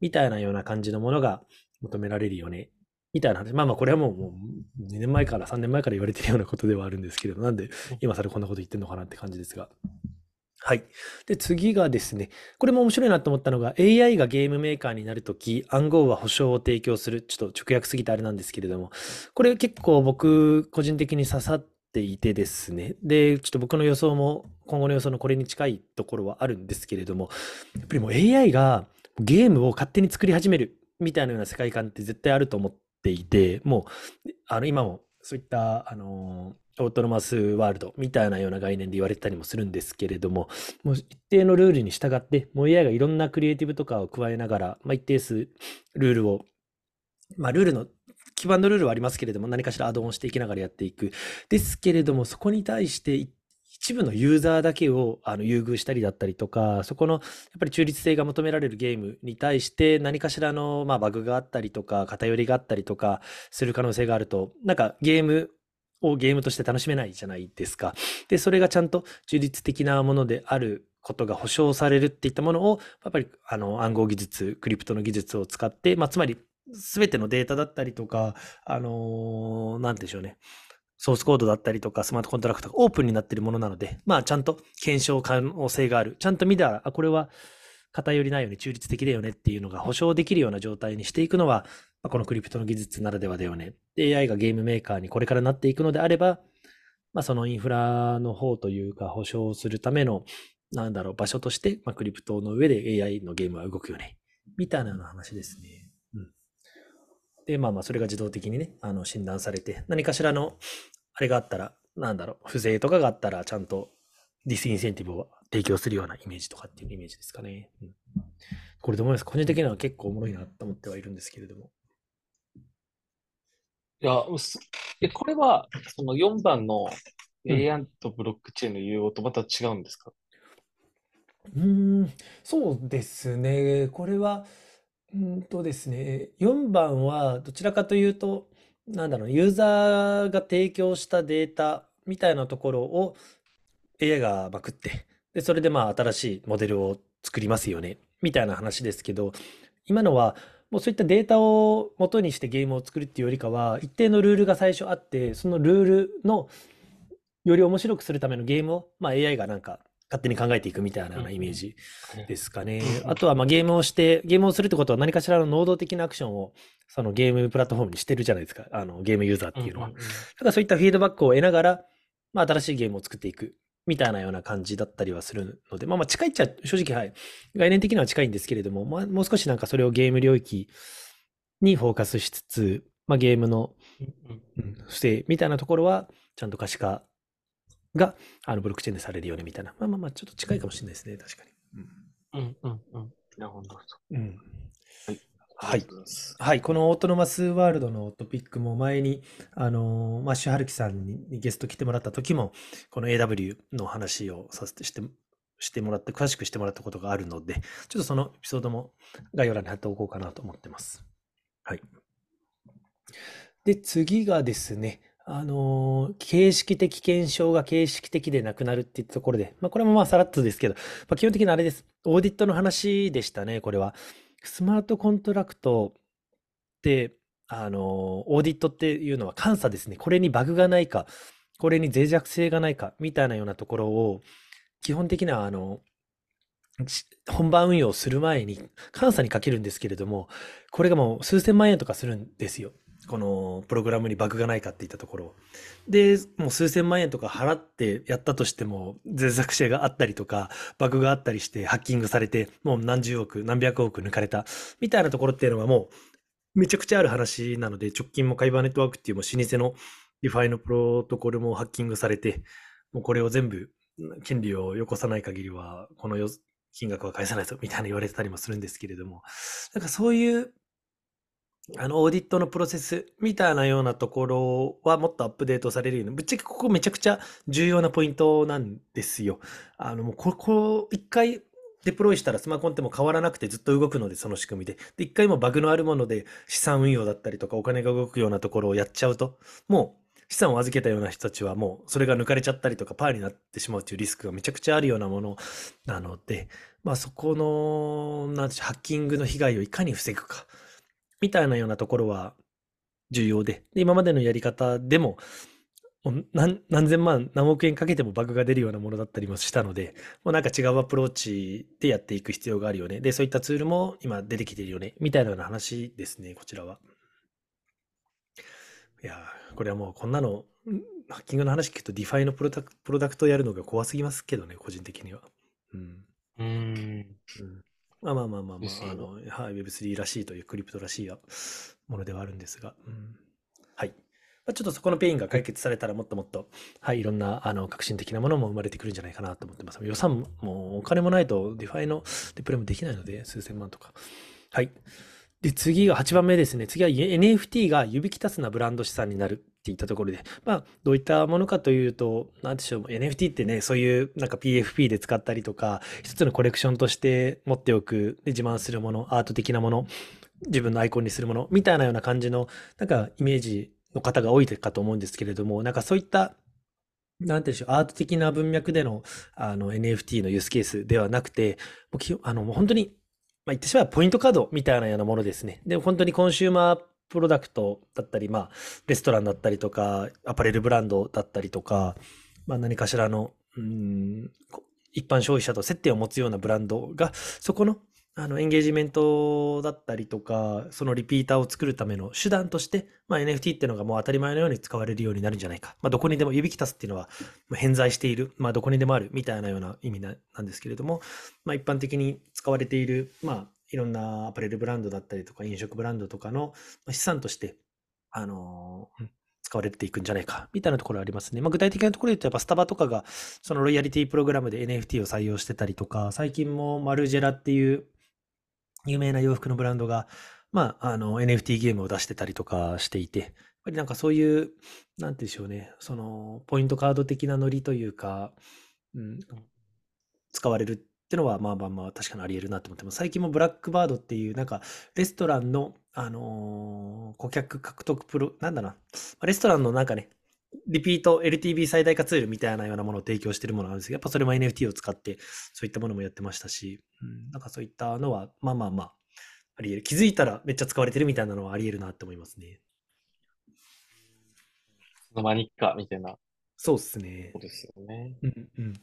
みたいなような感じのものが求められるよね。みたいな話。まあまあ、これはもうもう2年前から3年前から言われてるようなことではあるんですけれど、なんで今更こんなこと言ってんのかなって感じですが。はい。で、次がですね、これも面白いなと思ったのが、AI がゲームメーカーになるとき、暗号は保証を提供する。ちょっと直訳すぎてあれなんですけれども、これ結構僕、個人的に刺さっていてですね、で、ちょっと僕の予想も、今後の予想のこれに近いところはあるんですけれども、やっぱりもう AI がゲームを勝手に作り始めるみたいなような世界観って絶対あると思っていて、もう、あの、今もそういった、あの、オートノマスワールドみたいなような概念で言われてたりもするんですけれども、もう一定のルールに従って、もう AI がいろんなクリエイティブとかを加えながら、まあ、一定数ルールを、まあ、ルールの基盤のルールはありますけれども、何かしらアドオンしていきながらやっていく。ですけれども、そこに対してい一部のユーザーだけをあの優遇したりだったりとか、そこのやっぱり中立性が求められるゲームに対して何かしらの、まあ、バグがあったりとか、偏りがあったりとかする可能性があると、なんかゲームをゲームとして楽しめないじゃないですか。で、それがちゃんと中立的なものであることが保証されるっていったものを、やっぱりあの暗号技術、クリプトの技術を使って、まあ、つまり全てのデータだったりとか、あのーなんて言うんでしょうね。ソースコードだったりとか、スマートコントラクトがオープンになっているものなので、まあ、ちゃんと検証可能性がある。ちゃんと見たら、あ、これは偏りないよね、中立的だよねっていうのが保証できるような状態にしていくのは、まこのクリプトの技術ならではだよね。AI がゲームメーカーにこれからなっていくのであれば、まあ、そのインフラの方というか、保証するための、なんだろう、場所として、まあ、クリプトの上で AI のゲームは動くよね。みたいな話ですね。うん。で、まあまあ、それが自動的にね、あの、診断されて、何かしらの、あれがあったら、なんだろう、不正とかがあったら、ちゃんと disincentive を提供するようなイメージとかっていうイメージですかね。うん、これどう思います？個人的には結構おもろいなと思ってはいるんですけれども。いや、これは、その4番のうん AI とブロックチェーンの融合とまた違うんですかうーん、そうですね。これは、うんとですね、4番はどちらかというと、なんだろう、ユーザーが提供したデータみたいなところを AI がまくって、で、それでまあ新しいモデルを作りますよね、みたいな話ですけど、今のはもうそういったデータを元にしてゲームを作るっていうよりかは、一定のルールが最初あって、そのルールのより面白くするためのゲームを、まあ、AI がなんか勝手に考えていくみたいなイメージですかね。うんあとはまあゲームをして、ゲームをするってことは何かしらの能動的なアクションをそのゲームプラットフォームにしてるじゃないですか。あのゲームユーザーっていうのは。だからそういったフィードバックを得ながら、まあ、新しいゲームを作っていくみたいなような感じだったりはするので、まあまあ近いっちゃ正直はい。概念的には近いんですけれども、まあ、もう少しなんかそれをゲーム領域にフォーカスしつつ、まあ、ゲームの不正みたいなところは、ちゃんと可視化があのブロックチェーンでされるよねみたいな。まあまあまあ、ちょっと近いかもしれないですね、確かに。うんうんうん。なるほど。うん。うんはい。はい。はい、このオートノマスワールドのトピックも前に、あのーマッシュ・ハルキさんにゲスト来てもらった時も、この AW の話をさせてしてしてもらって、詳しくしてもらったことがあるので、ちょっとそのエピソードも概要欄に貼っておこうかなと思ってます。はい。で、次がですね、あの形式的検証が形式的でなくなるっていったところで、まあ、これもまあさらっとですけど、まあ、基本的にあれです。オーディットの話でしたね、これは。スマートコントラクトって、あのオーディットっていうのは監査ですね。これにバグがないか、これに脆弱性がないか、みたいなようなところを、基本的には、あの、本番運用する前に監査にかけるんですけれども、これがもう数千万円とかするんですよ。このプログラムにバグがないかっていったところ。で、もう数千万円とか払ってやったとしても、脆弱性があったりとか、バグがあったりしてハッキングされて、もう何十億、何百億抜かれた、みたいなところっていうのはもう、めちゃくちゃある話なので、直近もカイバーネットワークっていうもう老舗の DeFi のプロトコルもハッキングされて、もうこれを全部、権利をよこさない限りは、この金額は返さないぞ、みたいな言われてたりもするんですけれども、なんかそういう、あの、オーディットのプロセスみたいなようなところはもっとアップデートされるように、ぶっちゃけここめちゃくちゃ重要なポイントなんですよ。あの、もうここ、一回デプロイしたらスマコンっても変わらなくてずっと動くので、その仕組みで。で、一回もバグのあるもので資産運用だったりとかお金が動くようなところをやっちゃうと、もう資産を預けたような人たちはもうそれが抜かれちゃったりとかパーになってしまうというリスクがめちゃくちゃあるようなものなので、まあそこの、なんていうハッキングの被害をいかに防ぐか、みたいなようなところは重要で、で今までのやり方でも、何何千万、何億円かけてもバグが出るようなものだったりもしたので、もうなんか違うアプローチでやっていく必要があるよね。で、そういったツールも今出てきてるよね。みたいなような話ですね、こちらは。いやー、これはもうこんなの、んハッキングの話聞くと DeFi のプロダクプロダクトやるのが怖すぎますけどね、個人的には。うん。うーん。うんまあまあまあまあまあ、あの、はい、Web3 らしいというクリプトらしいやものではあるんですが、うん、はい。まあ、ちょっとそこのペインが解決されたらもっともっと、はい、いろんな、あの、革新的なものも生まれてくるんじゃないかなと思ってます。予算も、お金もないと、 DeFi のデプロイもできないので、数千万とか。はい。で、次が8番目ですね。次は NFT がユビキタスなブランド資産になるっていったところで、まあ、どういったものかというと、なんでしょう、NFT ってね、そういうなんか PFP で使ったりとか、一つのコレクションとして持っておく、で、自慢するもの、アート的なもの、自分のアイコンにするもの、みたいなような感じの、なんかイメージの方が多いかと思うんですけれども、なんかそういった、なんていうでしょう、アート的な文脈でのあの NFT のユースケースではなくて、もうあのもう本当に、まあ、言ってしまえばポイントカードみたいなようなものですね。で、本当にコンシューマープロダクトだったり、まあ、レストランだったりとか、アパレルブランドだったりとか、まあ、何かしらの、うん、一般消費者と接点を持つようなブランドが、そこのあのエンゲージメントだったりとか、そのリピーターを作るための手段として、まあ、NFT っていうのがもう当たり前のように使われるようになるんじゃないか。まあ、どこにでも指きたすっていうのは偏在している、まあ、どこにでもあるみたいなような意味ななんですけれども、まあ、一般的に使われている、まあ、いろんなアパレルブランドだったりとか飲食ブランドとかの資産として、あのー使われていくんじゃないかみたいなところありますね。まあ、具体的なところで言うと、やっぱスタバとかがそのロイヤリティプログラムで NFT を採用してたりとか、最近もマルジェラっていう有名な洋服のブランドが、まあ、あの NFT ゲームを出してたりとかしていて、やっぱりなんかそういう、なんていうんでしょうね、そのポイントカード的なノリというか、うん、使われるってのは、まあまあまあ、確かにあり得るなと思ってます。最近もブラックバードっていう、なんか、レストランの、あのー顧客獲得プロ、なんだな、レストランのなんかね、リピート LTV 最大化ツールみたいなようなものを提供しているものがあるんですけど、やっぱそれも NFT を使って、そういったものもやってましたし、うん、なんかそういったのは、まあまあまあ、あり得る。気づいたらめっちゃ使われてるみたいなのはあり得るなって思いますね。その間にか、みたいなこそうっすねと。ですよね。うんうん。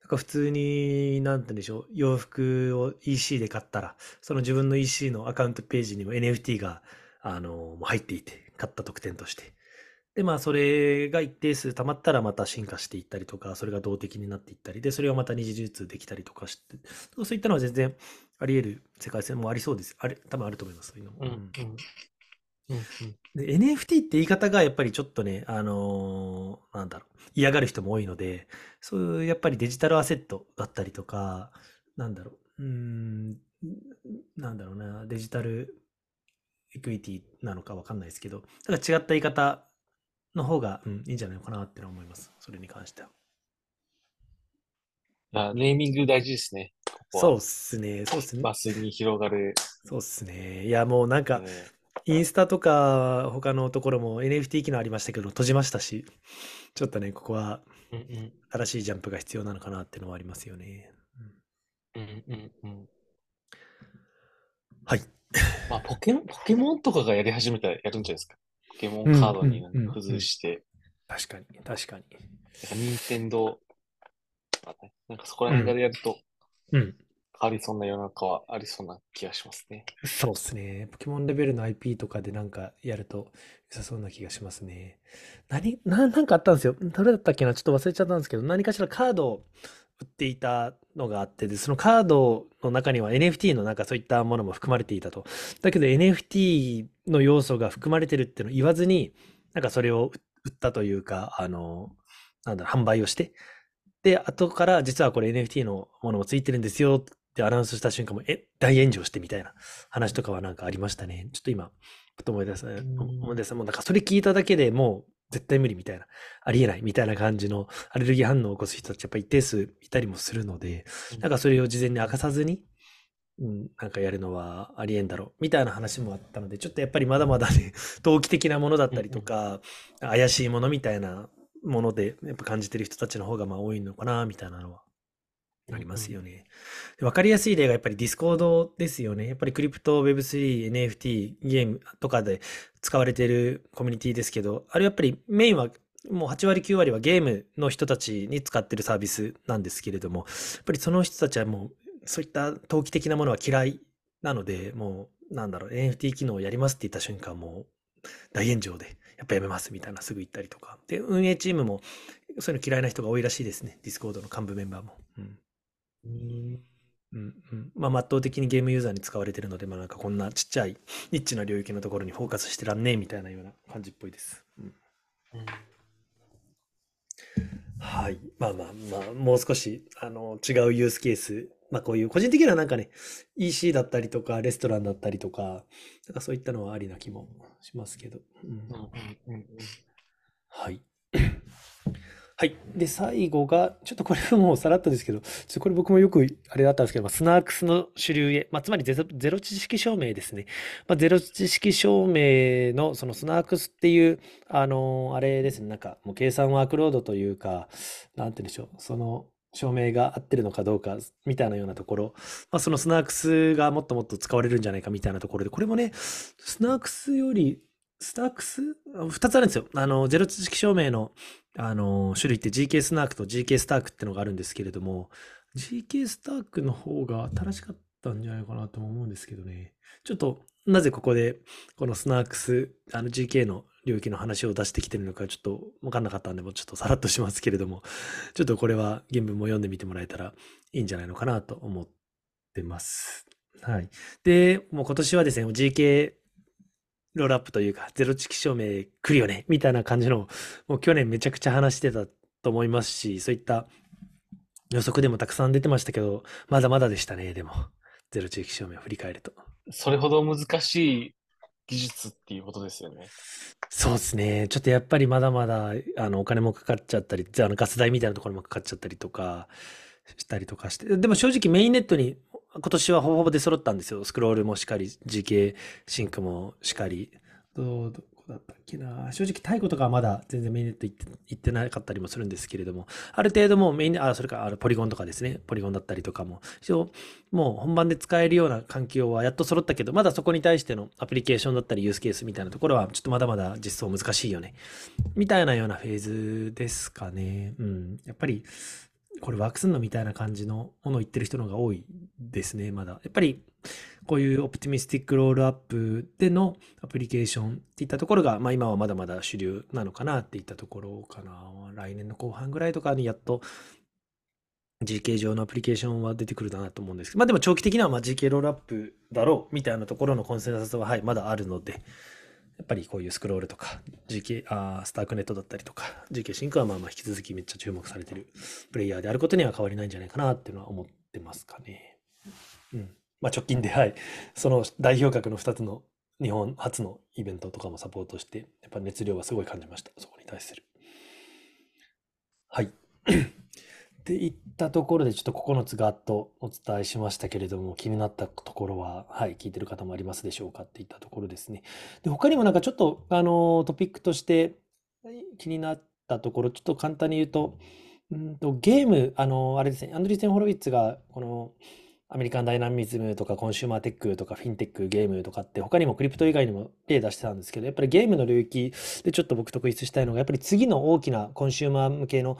なんか普通に、なんて言うんでしょう、洋服を EC で買ったら、その自分の EC のアカウントページにも NFT が、あの、入っていて、買った特典として。で、まあ、それが一定数溜まったらまた進化していったりとか、それが動的になっていったり、で、それをまた二次流通できたりとかして、そういったのは全然あり得る世界線もありそうです。あれ、多分あると思います、そういうのも。うん、うん。で、NFT って言い方がやっぱりちょっとね、あのーなんだろう、嫌がる人も多いので、そういうやっぱりデジタルアセットだったりとか、なんだろう、うーん、なんだろうな、デジタルエクイティなのかわかんないですけど、だから違った言い方の方が、うん、いいんじゃないのかなってのは思います。それに関しては。あネーミング大事ですね。ここはそうっすね、そうっすね。マスに広がる。そうっすね。いや、もうなんか、ねインスタとか他のところも NFT 機能ありましたけど閉じましたし、ちょっとね、ここは。新しいジャンプが必要なのかなっていうのはありますよね。うんうんうんうん。はい。まあ、ポケモン、ポケモンとかがやり始めたらやるんじゃないですか。ポケモンカードになんか付随して、確かに、確かに。なんか任天堂とかね、なんかそこら辺からやるとうん。変わりそうな世の中はありそうな気がしますね。そうですね。ポケモンレベルの IP とかでなんかやると良さそうな気がしますね。何、な、なんかあったんですよ。どれだったっけな？ちょっと忘れちゃったんですけど、何かしらカードを売っていたのがあって、で、そのカードの中には NFT のなんかそういったものも含まれていたと。だけど NFT の要素が含まれてるってのを言わずに、なんかそれを売ったというか、あの、なんだろう、販売をして、で、後から実はこれ NFT のものもついてるんですよってアナウンスした瞬間も、え、大炎上してみたいな話とかはなんかありましたね。ちょっと今、ふと思い出す、思い出す。もうなんかそれ聞いただけでもう絶対無理みたいな、ありえないみたいな感じのアレルギー反応を起こす人たちやっぱ一定数いたりもするので、なんかそれを事前に明かさずに、うん、なんかやるのはありえんだろうみたいな話もあったので、ちょっとやっぱりまだまだね、投機的なものだったりとか、怪しいものみたいなもので、やっぱ感じてる人たちの方がまあ多いのかな、みたいなのはありますよね。でわかりやすい例がやっぱりディスコードですよね。やっぱりクリプト、Web3、NFT、ゲームとかで使われているコミュニティですけど、あれやっぱりメインはもう8割9割はゲームの人たちに使ってるサービスなんですけれども、やっぱりその人たちはもうそういった投機的なものは嫌いなので、もうなんだろう、NFT 機能をやりますって言った瞬間もう大炎上で、やっぱやめますみたいなすぐ言ったりとか。で、運営チームもそういうの嫌いな人が多いらしいですね。ディスコードの幹部メンバーも。うん。うんうんうん。まあ、圧倒的にゲームユーザーに使われてるので、まあなんかこんなちっちゃいニッチな領域のところにフォーカスしてらんねえみたいなような感じっぽいです。うんうんはい。まあまあまあ、もう少し、あの、違うユースケース、まあこういう、個人的にはなんかね、EC だったりとか、レストランだったりとか、なんかそういったのはありな気もしますけど。うんうんうんうんはい。はい。で、最後が、ちょっとこれはもうさらっとですけど、ちょっとこれ僕もよくあれだったんですけど、まあ、スナークスの主流へ、まあ、つまりゼロゼロ知識証明ですね。まあ、ゼロ知識証明のそのスナークスっていう、あのーあれですね、なんかもう計算ワークロードというか、なんて言うんでしょう、その証明が合ってるのかどうかみたいなようなところ、まあ、そのスナークスがもっともっと使われるんじゃないかみたいなところで、これもね、スナークスより、スタークス？あ二つあるんですよ。あの、ゼロ知識証明の、あの、種類って GK スナークと GK スタークってのがあるんですけれども、GK スタークの方が新しかったんじゃないかなとも思うんですけどね。ちょっと、なぜここで、このスナークス、あの GK の領域の話を出してきてるのか、ちょっと分かんなかったんで、もうちょっとさらっとしますけれども、ちょっとこれは原文も読んでみてもらえたらいいんじゃないのかなと思ってます。はい。で、もう今年はですね、GK ロールアップというか、ゼロ知識証明来るよね、みたいな感じの、もう去年めちゃくちゃ話してたと思いますし、そういった予測でもたくさん出てましたけど、まだまだでしたね、でも。ゼロ知識証明を振り返ると。それほど難しい技術っていうことですよね。そうですね。ちょっとやっぱりまだまだ、あの、お金もかかっちゃったり、あの、ガス代みたいなところもかかっちゃったりとか、したりとかして。でも正直メインネットに今年はほぼほぼ出揃ったんですよ。スクロールもしっかり、GK シンクもしっかり。どう、どこだったっけな。正直太鼓とかはまだ全然メインネット行って、行ってなかったりもするんですけれども、ある程度もうメインネットあ、それかあのポリゴンとかですね。ポリゴンだったりとかも、一応もう本番で使えるような環境はやっと揃ったけど、まだそこに対してのアプリケーションだったりユースケースみたいなところは、ちょっとまだまだ実装難しいよね。みたいなようなフェーズですかね。うん。やっぱり、これワークすんのみたいな感じのものを言ってる人の方が多いですね、まだ。やっぱり、こういうオプティミスティックロールアップでのアプリケーションっていったところが、まあ今はまだまだ主流なのかなっていったところかな。来年の後半ぐらいとかにやっと GK 上のアプリケーションは出てくるかなと思うんですけど、まあでも長期的にはま GK ロールアップだろうみたいなところのコンセンサスは、はい、まだあるので、やっぱりこういうスクロールとか、GK、あスタークネットだったりとか、GK シンクはまあまあ引き続きめっちゃ注目されてるプレイヤーであることには変わりないんじゃないかなっていうのは思ってますかね。うん。まあ直近で、はい、その代表格の2つの日本初のイベントとかもサポートして、やっぱ熱量はすごい感じました。そこに対する。はい。っていったところで、ちょっと9つガッとお伝えしましたけれども、気になったところは、はい、聞いてる方もありますでしょうかっていったところですね。で、他にもなんかちょっと、あの、トピックとして気になったところ、ちょっと簡単に言うと、うんと、ゲーム、あの、あれですね、アンドリーセン・ホロウィッツが、この、 American Dynamism とか consumer tech とかフィンテックゲームとかって他にもクリプト以外にも例出してたんですけどやっぱりゲームの領域でちょっと僕特筆したいのがやっぱり次の大きなコンシューマー向けの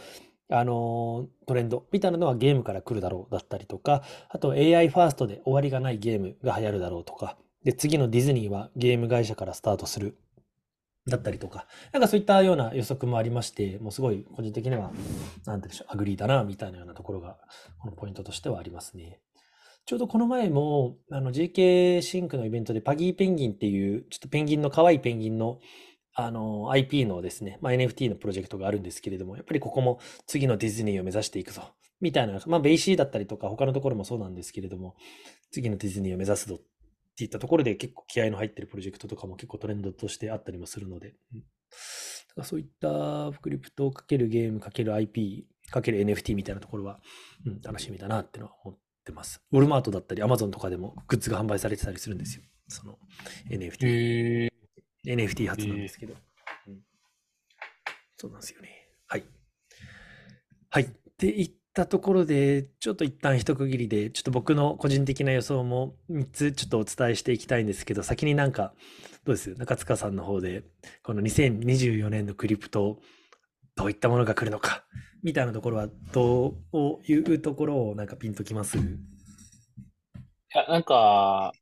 あのトレンドみたいなのはゲームから来るだろうだったりとかあと AI ファーストで終わりがないゲームが流行るだろうとかで次のディズニーはゲーム会社からスタートするだったりとか、なんかそういったような予測もありまして、もうすごい個人的には、なんてでしょう、 agree だな、みたいなようなところが、このポイントとしてはありますね。ちょうどこの前も、あの GK シンクのイベントでパジーペンギンっていう、ちょっとペンギンの可愛いペンギンの、あの IP のですね、まあ、NFT のプロジェクトがあるんですけれども、やっぱりここも次のディズニーを目指していくぞ、みたいな、まあ、 BAYC だったりとか他のところもそうなんですけれども、次のディズニーを目指すぞっていったところで結構気合の入ってるプロジェクトとかも結構トレンドとしてあったりもするので、うん、だからそういったクリプトかけるゲームかける IP かける NFT みたいなところは、うん、楽しみだなってのは思ってます。ウォルマートだったり、アマゾンとかでもグッズが販売されてたりするんですよ。その NFT。NFT 発なんですけど、うん。そうなんですよね。はい。はい。って言ったところで、ちょっと一旦一区切りで、ちょっと僕の個人的な予想も3つちょっとお伝えしていきたいんですけど、先になんか、どうです？中塚さんの方で、この2024年のクリプト、どういったものが来るのか、みたいなところは、どういうところをなんかピンときます？いや、なんか、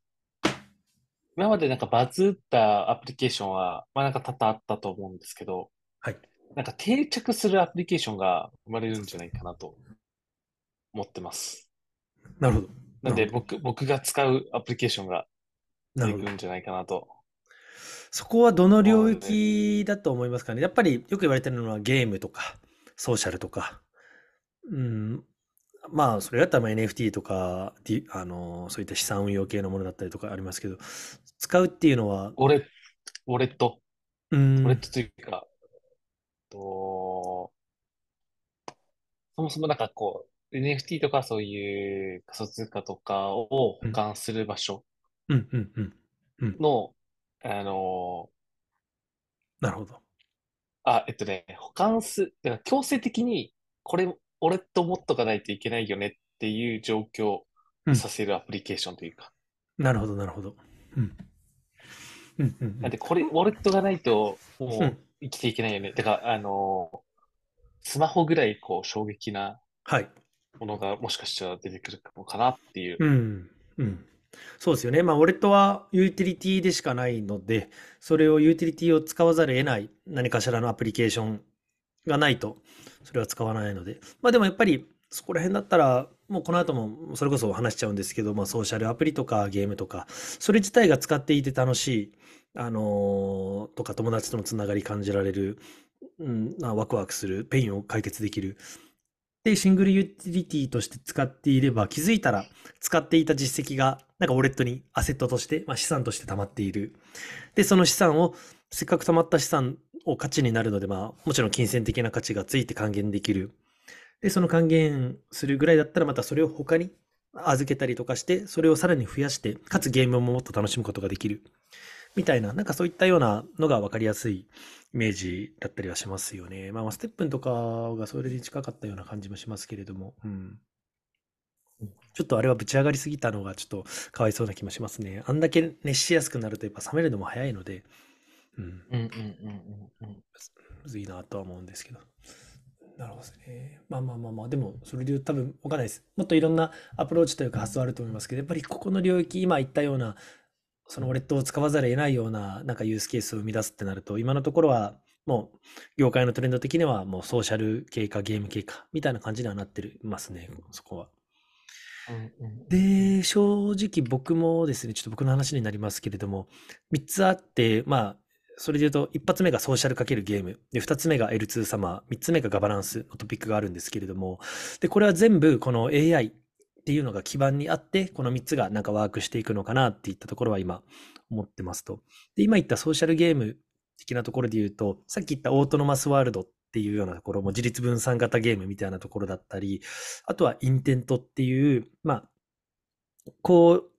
今までなんかバズったアプリケーションは、まあなんか多々あったと思うんですけど、はい。なんか定着するアプリケーションが生まれるんじゃないかなと思ってます。なるほど。なんで僕、僕が使うアプリケーションが出てくるんじゃないかなと。そこはどの領域だと思いますかね？やっぱりよく言われてるのはゲームとか、ソーシャルとか。うん。まあ、それだったら NFT とか、あの、そういった資産運用系のものだったりとかありますけど、使うっていうのは。ウォレウォレット。うん。ウォレットというか、と、そもそもなんかこう、NFT とかそういう仮想通貨とかを保管する場所うんうんうんうん。の、あのなるほど。あ、えっとね、保管す、だから強制的に、これ、俺と持っとかないといけないよねっていう状況をさせるアプリケーションというか。なるほど、なるほど。うん。うんうんうんなんで、これ、ウォレットがないと、もう生きていけないよね。だから、あのスマホぐらい、こう、衝撃なはい。ものがもしかしたら出てくるのかなっていう。うん。うん。そうですよね。まあ、ウォレットはユーティリティでしかないので、それをユーティリティを使わざるを得ない何かしらのアプリケーションがないと、それは使わないので。まあでもやっぱり、そこら辺だったら、もうこの後もそれこそ話しちゃうんですけど、まあソーシャルアプリとかゲームとか、それ自体が使っていて楽しい、あのー、とか友達とのつながり感じられる、うん、ワクワクする、ペインを解決できる。で、 single utility として使っていれば、気づいたら使っていた実績が、なんかウォレットにアセットとして、まあ、資産として溜まっている。で、その資産を、せっかく溜まった資産を価値になるので、まあ、もちろん金銭的な価値がついて還元できる。で、その還元するぐらいだったら、またそれを他に預けたりとかして、それをさらに増やして、かつゲームももっと楽しむことができる。みたいな、なんかそういったようなのが分かりやすいイメージだったりはしますよね。まあ、ステップンとかがそれに近かったような感じもしますけれども、うん。ちょっとあれはぶち上がりすぎたのがちょっとかわいそうな気もしますね。あんだけ熱しやすくなるとやっぱ冷めるのも早いので、うん。うんうんうんうん。むずいなとは思うんですけど。なるほどですね。まあまあまあまあ、でもそれで多分わかんないです。もっといろんなアプローチというか発想あると思いますけど、やっぱりここの領域、今言ったようなそのウォレットを使わざるを得ないようななんかユースケースを生み出すってなると、今のところはもう業界のトレンド的にはもうソーシャル系かゲーム系かみたいな感じにはなってますね、そこは。で、正直僕もですね、ちょっと僕の話になりますけれども、3つあって、まあ、それで言うと、一発目がソーシャルかけるゲーム。で、二つ目が L2 サマー。三つ目がガバナンスのトピックがあるんですけれども、で、これは全部この AI っていうのが基盤にあって、この3つがなんかワークしていくのかなっていったところは今思ってますと。で、今言ったソーシャルゲーム的なところで言うと、さっき言ったオートノマスワールドっっていうようなところも自立分散型ゲームみたいなところだったり、あとはインテントっていう、まあ、こう、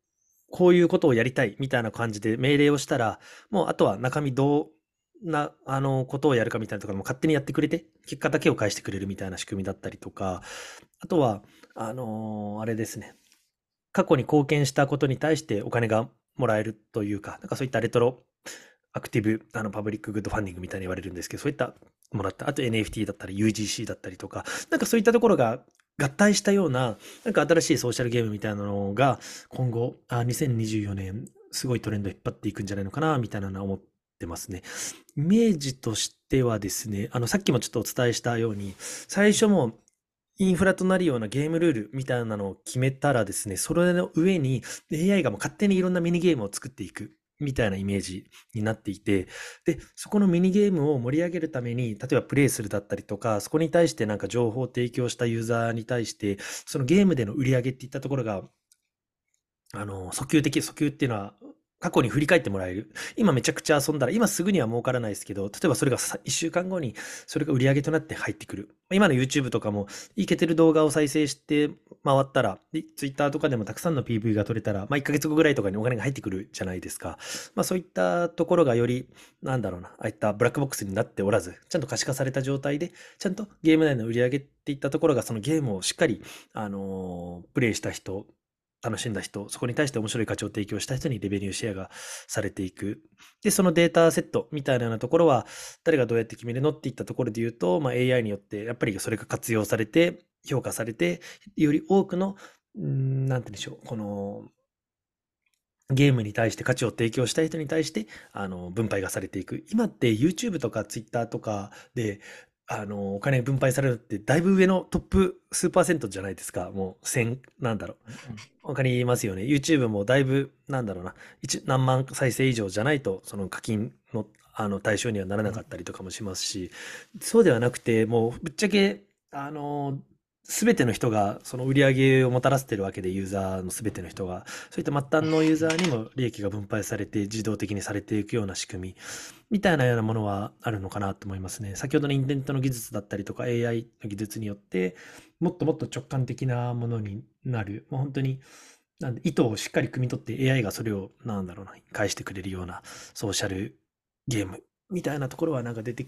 こういうことをやりたいみたいな感じで命令をしたら、もうあとは中身どうな、あの、ことをやるかみたいなところも勝手にやってくれて、結果だけを返してくれるみたいな仕組みだったりとか、あとは、あのーあれですね。過去に貢献したことに対してお金がもらえるというか、なんかそういったレトロアクティブ、あの、パブリックグッドファンディングみたいに言われるんですけど、そういったもらった、あと NFT だったり UGC だったりとか、なんかそういったところが合体したような、なんか新しいソーシャルゲームみたいなのが、今後、あ、2024年、すごいトレンド引っ張っていくんじゃないのかな、みたいなのは思ってますね。イメージとしてはですね、あの、さっきもちょっとお伝えしたように、最初もインフラとなるようなゲームルールみたいなのを決めたらですね、それの上に AI がもう勝手にいろんなミニゲームを作っていくみたいなイメージになっていて、で、そこのミニゲームを盛り上げるために、例えばプレイするだったりとか、そこに対してなんか情報を提供したユーザーに対して、そのゲームでの売り上げっていったところが、あの、訴求的、訴求っていうのは、過去に振り返ってもらえる。今めちゃくちゃ遊んだら、今すぐには儲からないですけど、例えばそれが1週間後にそれが売り上げとなって入ってくる。今の YouTube とかも、いけてる動画を再生して回ったら、Twitter とかでもたくさんの PV が撮れたら、まあ1ヶ月後ぐらいとかにお金が入ってくるじゃないですか。まあそういったところがより、なんだろうな、ああいったブラックボックスになっておらず、ちゃんと可視化された状態で、ちゃんとゲーム内の売り上げっていったところが、そのゲームをしっかり、あのープレイした人、楽しんだ人、そこに対して面白い価値を提供した人にレベニューシェアがされていく。で、そのデータセットみたいなようなところは、誰がどうやって決めるのっていったところで言うと、まあ、AI によってやっぱりそれが活用されて、評価されて、より多くの、なんて言うんでしょう、この、ゲームに対して価値を提供したい人に対して、あの、分配がされていく。今って YouTube とか Twitter とかで、あの、お金分配されるってだいぶ上のトップ数パーセントじゃないですか。もう1000、なんだろう。わかりますよね。YouTube もだいぶ、なんだろうな。一何万再生以上じゃないと、その課金の、あの、対象にはならなかったりとかもしますし、そうではなくて、もうぶっちゃけ、あの、すべての人がその売り上げをもたらせてるわけで、ユーザーのすべての人が、そういった末端のユーザーにも利益が分配されて、自動的にされていくような仕組み、みたいなようなものはあるのかなと思いますね。先ほどのインテントの技術だったりとか AI の技術によって、もっともっと直感的なものになる。もう本当に、なんで意図をしっかり汲み取って AI がそれを、なんだろうな、返してくれるようなソーシャルゲームみたいなところはなんか出て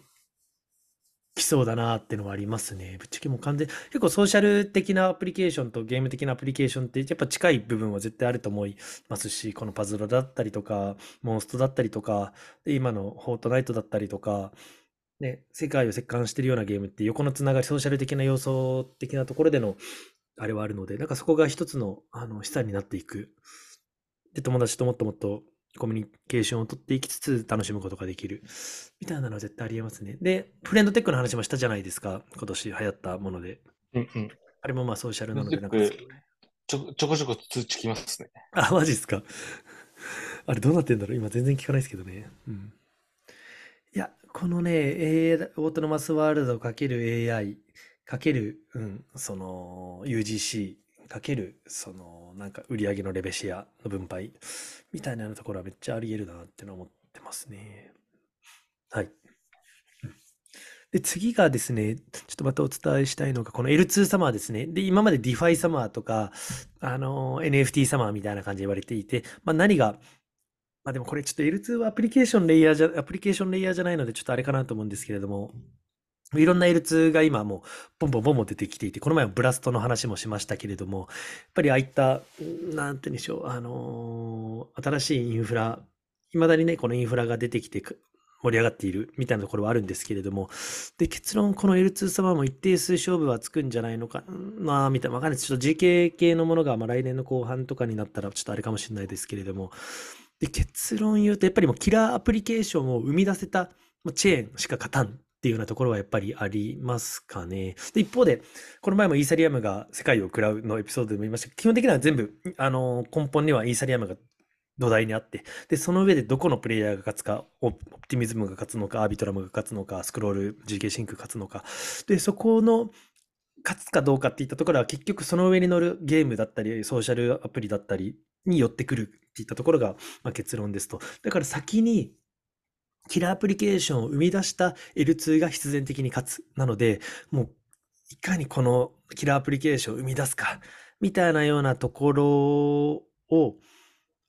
きそうだなっていうのはありますね。ぶっちゃけもう完全、結構ソーシャル的なアプリケーションとゲーム的なアプリケーションってやっぱ近い部分は絶対あると思いますし、このパズドラだったりとか、モンストだったりとか、今のフォートナイトだったりとか、ね、世界を席巻してるようなゲームって横のつながり、ソーシャル的な要素的なところでのあれはあるので、なんかそこが一つのあの資産になっていく。で、友達ともっともっとコミュニケーションを取っていきつつ楽しむことができる。みたいなのは絶対ありえますね。で、フレンドテックの話もしたじゃないですか。今年流行ったもので。うんうん。あれもまあソーシャルなので、なんか、ちょ、ちょこちょこ通知きますね。あ、マジっすか。あれどうなってんだろう今全然聞かないですけどね。うん。いや、このね、AI オートノマスワールドかける AI かける、うん、その UGC かける、そのなんか売り上げのレベシアの分配みたいなところはめっちゃあり得るなってのは思ってますね。はい。で、次がですね、ちょっとまたお伝えしたいのが、この L2 サマーですね。で、今まで DeFi サマーとか、あの、NFT サマーみたいな感じで言われていて、まあ何が、まあでもこれちょっと L2 はアプリケーションレイヤーじゃ、アプリケーションレイヤーじゃないので、ちょっとあれかなと思うんですけれども、いろんな L2 が今もう、ボンボンボンボン出てきていて、この前もブラストの話もしましたけれども、やっぱりああいった、なんて言うんでしょう、あのー新しいインフラ、未だにね、このインフラが出てきて盛り上がっているみたいなところはあるんですけれども、で、結論、この L2 様も一定数勝負はつくんじゃないのかな、みたいな、わかんないです。ちょっと GK 系のものが、まあ来年の後半とかになったら、ちょっとあれかもしれないですけれども、で、結論言うと、やっぱりもうキラーアプリケーションを生み出せたチェーンしか勝たんっていうようなところはやっぱりありますかね。で、一方で、この前もイーサリアムが世界を食らうのエピソードでも言いましたけど、基本的には全部、あの、根本にはイーサリアムが土台にあって、で、その上でどこのプレイヤーが勝つか、オプティミズムが勝つのか、アービトラムが勝つのか、スクロール、GK シンク勝つのか。で、そこの勝つかどうかっていったところは結局その上に乗るゲームだったり、ソーシャルアプリだったりに寄ってくるっていったところが、まあ、結論ですと。だから先にキラーアプリケーションを生み出した L2 が必然的に勝つ。なので、もう、いかにこのキラーアプリケーションを生み出すか、みたいなようなところを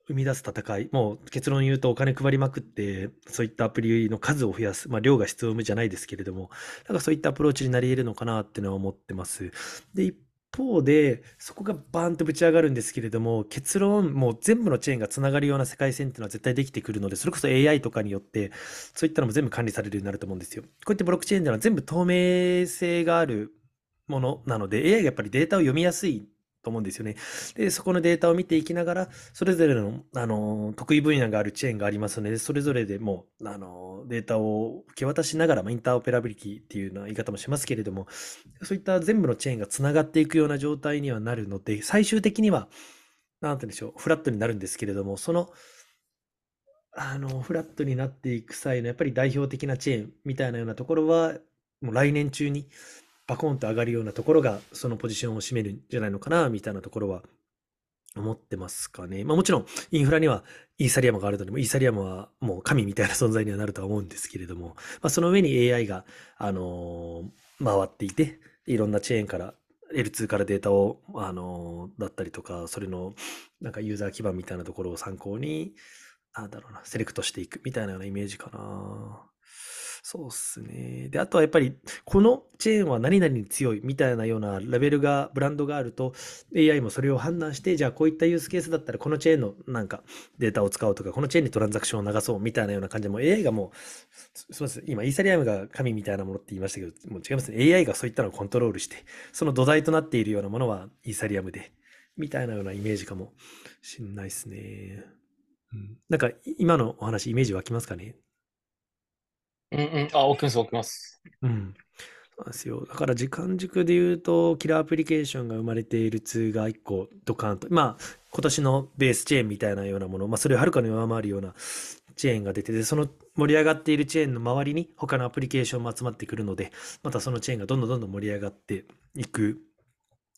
生み出す戦い、もう結論言うとお金配りまくって、そういったアプリの数を増やす、まあ量が必要じゃないですけれども、なんかそういったアプローチになり得るのかなっていうのは思ってます。で、一方で、そこがバーンとぶち上がるんですけれども、結論、もう全部のチェーンがつながるような世界線っていうのは絶対できてくるので、それこそ AI とかによって、そういったのも全部管理されるようになると思うんですよ。こういったブロックチェーンっていうのは全部透明性があるものなので、AI がやっぱりデータを読みやすいと思うんですよね。で、そこのデータを見ていきながら、それぞれの、あの、得意分野があるチェーンがありますので、それぞれでもう、あの、データを受け渡しながら、まあ、インターオペラビリティっていうような言い方もしますけれども、そういった全部のチェーンがつながっていくような状態にはなるので、最終的には、なんて言うんでしょう、フラットになるんですけれども、その、あの、フラットになっていく際の、やっぱり代表的なチェーンみたいなようなところは、もう来年中にバコンと上がるようなところが、そのポジションを占めるんじゃないのかな、みたいなところは思ってますかね。まあもちろん、インフラにはイーサリアムがあるので、もイーサリアムはもう神みたいな存在にはなるとは思うんですけれども、まあその上に AI が、あのー、回っていて、いろんなチェーンから L2 からデータを、あのー、だったりとか、それのなんかユーザー基盤みたいなところを参考に、なんだろうな、セレクトしていくみたいなようなイメージかな。そうっすね。で、あとはやっぱり、このチェーンは何々に強いみたいなようなラベルが、ブランドがあると、AI もそれを判断して、じゃあこういったユースケースだったら、このチェーンのなんかデータを使おうとか、このチェーンにトランザクションを流そうみたいなような感じで、も AI がもう、すみません、今、イーサリアムが神みたいなものって言いましたけど、もう違いますね。AI がそういったのをコントロールして、その土台となっているようなものはイーサリアムで、みたいなようなイメージかもしんないですね。うん、なんか、今のお話、イメージ湧きますかね？うんうん。あ、起きます、起きます。うん。そうなんですよ。だから時間軸で言うと、キラーアプリケーションが生まれている2が1個ドカンと、まあ、今年のベースチェーンみたいなようなもの、まあ、それをはるかに上回るようなチェーンが出てて、その盛り上がっているチェーンの周りに他のアプリケーションも集まってくるので、またそのチェーンがどんどんどんどん盛り上がっていく。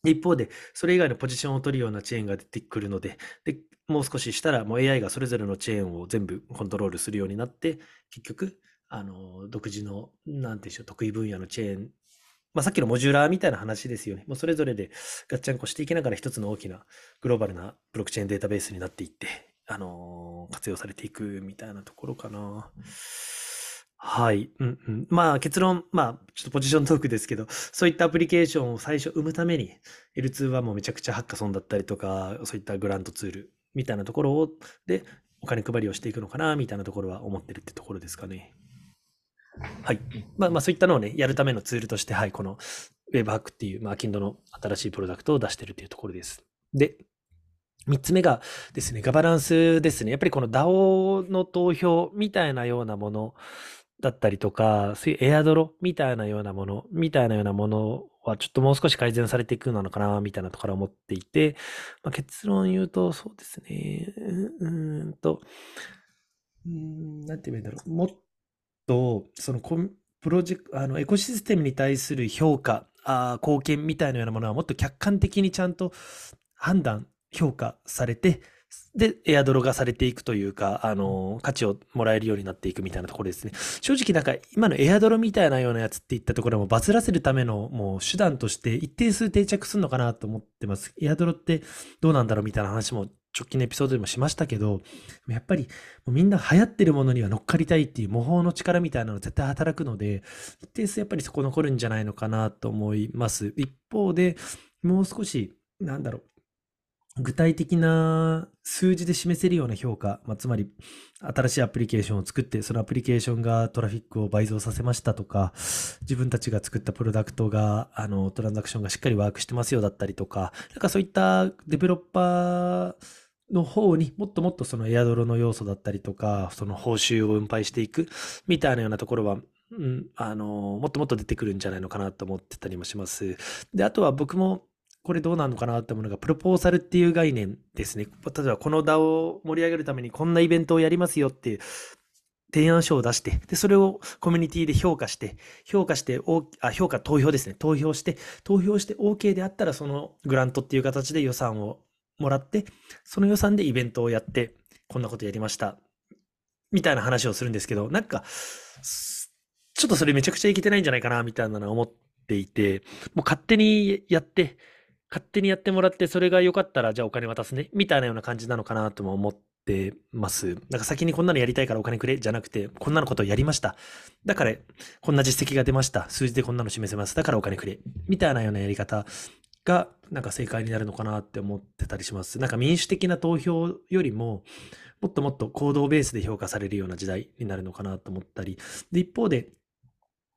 一方で、それ以外のポジションを取るようなチェーンが出てくるので、で、もう少ししたらもう AI がそれぞれのチェーンを全部コントロールするようになって、結局、あの、独自の、なんていうんでしょう、得意分野のチェーン、まあ、さっきのモジュラーみたいな話ですよね。もうそれぞれでガッチャンコしていきながら一つの大きなグローバルなブロックチェーンデータベースになっていって、あのー、活用されていくみたいなところかな。はい。うんうん。まあ結論、まあちょっとポジショントークですけど、そういったアプリケーションを最初生むために、L2 はもうめちゃくちゃハッカソンだったりとか、そういったグラントツールみたいなところを、で、お金配りをしていくのかな、みたいなところは思ってるってところですかね。はい。まあ、まあ、そういったのをね、やるためのツールとして、はい、この Webhack っていう、まあ、k i n d の新しいプロダクトを出してるというところです。で、三つ目がですね、ガバナンスですね。やっぱりこの DAO の投票みたいなようなものだったりとか、そういうエアドロみたいなようなもの、みたいなようなものはちょっともう少し改善されていくのかな、みたいなところを思っていて、まあ、結論言うと、そうですね、うーんと、うん、なんて言うんだろう。もっと、そのコンプロジェク、あの、エコシステムに対する評価、あ貢献みたいなようなものはもっと客観的にちゃんと判断、評価されて、で、エアドロがされていくというか、あの、価値をもらえるようになっていくみたいなところですね。正直なんか、今のエアドロみたいなようなやつっていったところもバズらせるためのもう手段として一定数定着するのかなと思ってます。エアドロってどうなんだろうみたいな話も直近のエピソードでもしましたけど、やっぱりみんな流行ってるものには乗っかりたいっていう模倣の力みたいなの絶対働くので、一定数やっぱりそこ残るんじゃないのかなと思います。一方で、もう少し、なんだろう、具体的な数字で示せるような評価、まあ、つまり新しいアプリケーションを作って、そのアプリケーションがトラフィックを倍増させましたとか、自分たちが作ったプロダクトが、あの、トランザクションがしっかりワークしてますよだったりとか、なんかそういったデベロッパーの方にもっともっとそのエアドロの要素だったりとか、その報酬を分配していくみたいなようなところは、うん、あの、もっともっと出てくるんじゃないのかなと思ってたりもします。で、あとは僕もこれどうなのかなって思うのが、プロポーザルっていう概念ですね。例えば、この DAO を盛り上げるためにこんなイベントをやりますよっていう提案書を出して、で、それをコミュニティで評価して、評価して、あ、評価、投票ですね。投票して、投票して OK であったら、そのグラントっていう形で予算をもらって、その予算でイベントをやって、こんなことやりました。みたいな話をするんですけど、なんか、ちょっとそれめちゃくちゃいけてないんじゃないかな、みたいなのは思っていて、もう勝手にやって、勝手にやってもらって、それが良かったら、じゃあお金渡すね、みたいなような感じなのかなとも思ってます。なんか先にこんなのやりたいからお金くれ、じゃなくて、こんなのことをやりました。だから、こんな実績が出ました。数字でこんなの示せます。だからお金くれ。みたいなようなやり方が、なんか正解になるのかなって思ってたりします。なんか民主的な投票よりも、もっともっと行動ベースで評価されるような時代になるのかなと思ったり、で、一方で、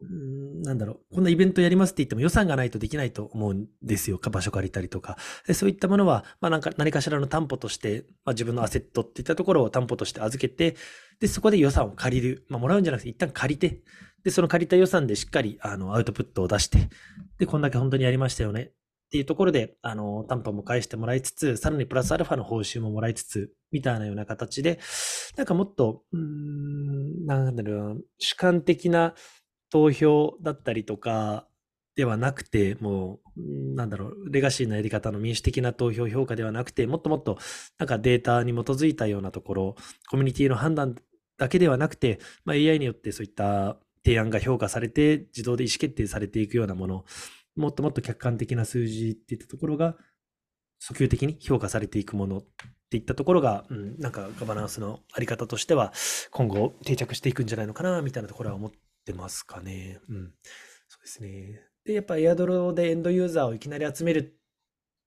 んなんだろう、こんなイベントやりますって言っても予算がないとできないと思うんですよ。場所借りたりとか。でそういったものは、まあなんか何かしらの担保として、まあ自分のアセットっていったところを担保として預けて、で、そこで予算を借りる。まあもらうんじゃなくて一旦借りて、で、その借りた予算でしっかり、あの、アウトプットを出して、で、こんだけ本当にやりましたよね。っていうところで、あの、担保も返してもらいつつ、さらにプラスアルファの報酬ももらいつつ、みたいなような形で、なんかもっと、うん、なんだろう、主観的な投票だったりとかではなくて、もう、なんだろう、レガシーのやり方の民主的な投票評価ではなくて、もっともっと、なんかデータに基づいたようなところ、コミュニティの判断だけではなくて、まあ、AI によってそういった提案が評価されて、自動で意思決定されていくようなもの、もっともっと客観的な数字っていったところが、訴求的に評価されていくものっていったところが、うん、なんかガバナンスのあり方としては、今後定着していくんじゃないのかな、みたいなところは思ってますかね。うん。そうですね。で、やっぱエアドロでエンドユーザーをいきなり集める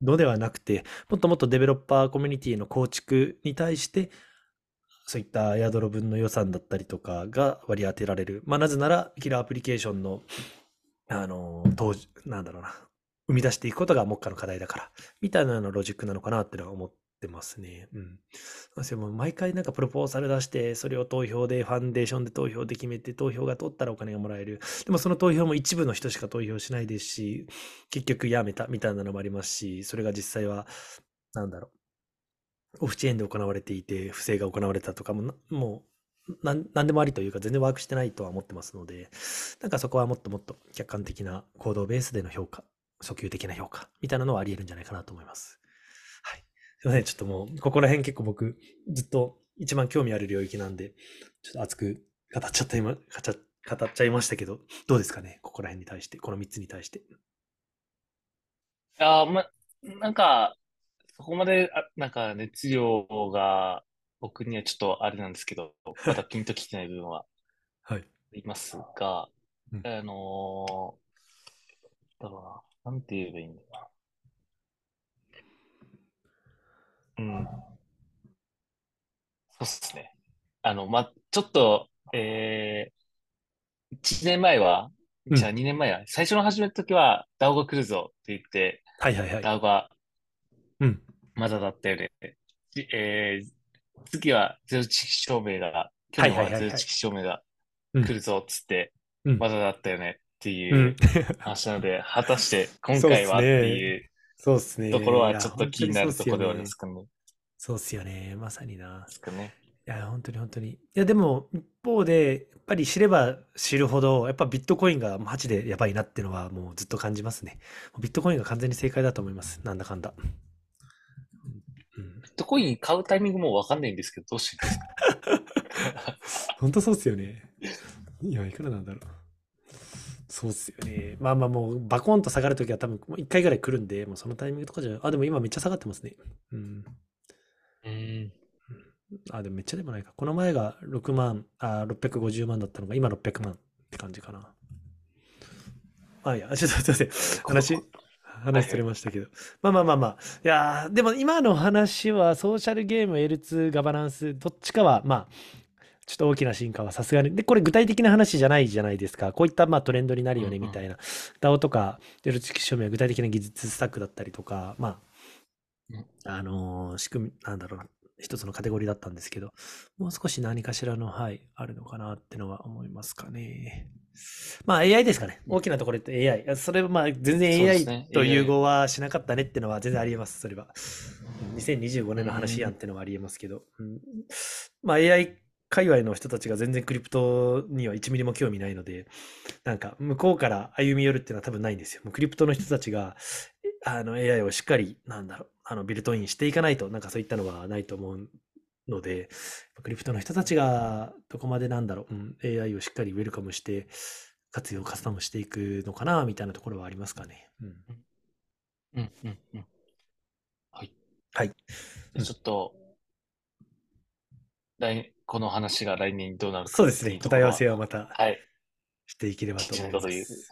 のではなくて、もっともっとデベロッパーコミュニティの構築に対して、そういったエアドロ分の予算だったりとかが割り当てられる。まあ、なぜなら、キラーアプリケーションの、あの、当時、なんだろうな、生み出していくことが目下の課題だから、みたいなようなロジックなのかなってのは思ってますね。うん。でも毎回なんかプロポーザル出して、それを投票で、ファンデーションで投票で決めて、投票が通ったらお金がもらえる。でもその投票も一部の人しか投票しないですし、結局やめたみたいなのもありますし、それが実際は、なんだろう。オフチェーンで行われていて、不正が行われたとかもな、もう、なんなんでもありというか、全然ワークしてないとは思ってますので、なんかそこはもっともっと客観的な行動ベースでの評価、訴求的な評価、みたいなのはあり得るんじゃないかなと思います。はい。すいません、ちょっともう、ここら辺結構僕、ずっと一番興味ある領域なんで、ちょっと熱く語っちゃった今、語っちゃ語っちゃいましたけど、どうですかね、ここら辺に対して、この3つに対して。あーま、なんか、そこまで、あ、なんか熱量が僕にはちょっとあれなんですけど、まだピンときてない部分ははい。ありますが、うんあのー、だろうな、なんて言えばいいんだろうな。うん。そうっすね。あの、ま、ちょっと、えー、1年前は、うんじゃあ2年前は、最初の始めた時は、DAO が来るぞって言って、はいはいはい。DAO がうん。まだだったよね。じえー、次はゼロ知識証明が、去年はゼロ知識証明がうん来るぞっつって、うんまだだったよねってう。いうん話なので、果たして今回はっていうそうっすね。ところはちょっと気になるところではあります本かね。当にそうっすよね。そうっすよね。まさにな。ですかね。いや、本当に本当に。いや、でも、一方で、やっぱり知れば知るほど、やっぱビットコインがマジでやばいなっていうのは、もうずっと感じますね。ビットコインが完全に正解だと思います。なんだかんだ。ットコイン買うタイミングもわかんないんですけど、どうしていいですか？本当そうっすよね。今、いくらなんだろう。そうっすよね。まあまあもう、バコンと下がるときは多分、もう1回ぐらい来るんで、もうそのタイミングとかじゃ、あ、でも今めっちゃ下がってますね。うん。うん。あ、でもめっちゃでもないか。この前が6万、あ、650万だったのが、今600万って感じかな。あ、いや、ちょっとすいません。話、話それましたけど。まあまあまあまあ。いやーでも今の話はソーシャルゲーム、L2、ガバナンス、どっちかは、まあ、ちょっと大きな進化はさすがに。で、これ具体的な話じゃないじゃないですか。こういったまあトレンドになるよねみたいな。DAO とか、デルチキ証明は具体的な技術スタックだったりとか、まうんあ、あのー仕組み、なんだろうな。一つのカテゴリーだったんですけど、もう少し何かしらの、はい、あるのかなってのは思いますかね。まあ AI ですかね。大きなところで AI。それはまあ全然 AI と融合はしなかったねってのは全然ありえます、それは。うん2025年の話やんってのはありえますけど。うんまあ AI 界隈の人たちが全然クリプトには1ミリも興味ないので、なんか向こうから歩み寄るっていうのは多分ないんですよ。もうクリプトの人たちがあの AI をしっかり、なんだろう、あのビルトインしていかないと、なんかそういったのはないと思うので、クリプトの人たちがどこまでなんだろう、うん、AI をしっかりウェルカムして、活用、カスタムしていくのかな、みたいなところはありますかね。うん。うん、うん、うん。はい。はい。ちょっと、来、この話が来年どうなるかそうですね。答え合わせをまたはい。していければと思いま一年後というす。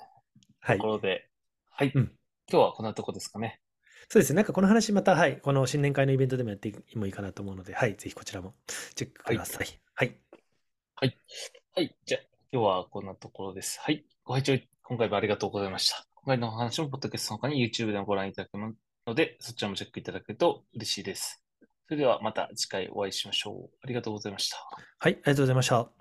はいとこ。ろで、はい。うん今日はこんなとこですかね。そうですね。なんかこの話また、はい、この新年会のイベントでもやってもいいかなと思うので、はい、ぜひこちらもチェックください。はい。はい。じゃあ、今日はこんなところです。はい。ご拝聴今回もありがとうございました。今回のお話も、ポッドキャストの他に YouTube でもご覧いただけるので、そちらもチェックいただけると嬉しいです。それではまた次回お会いしましょう。ありがとうございました。はい、ありがとうございました。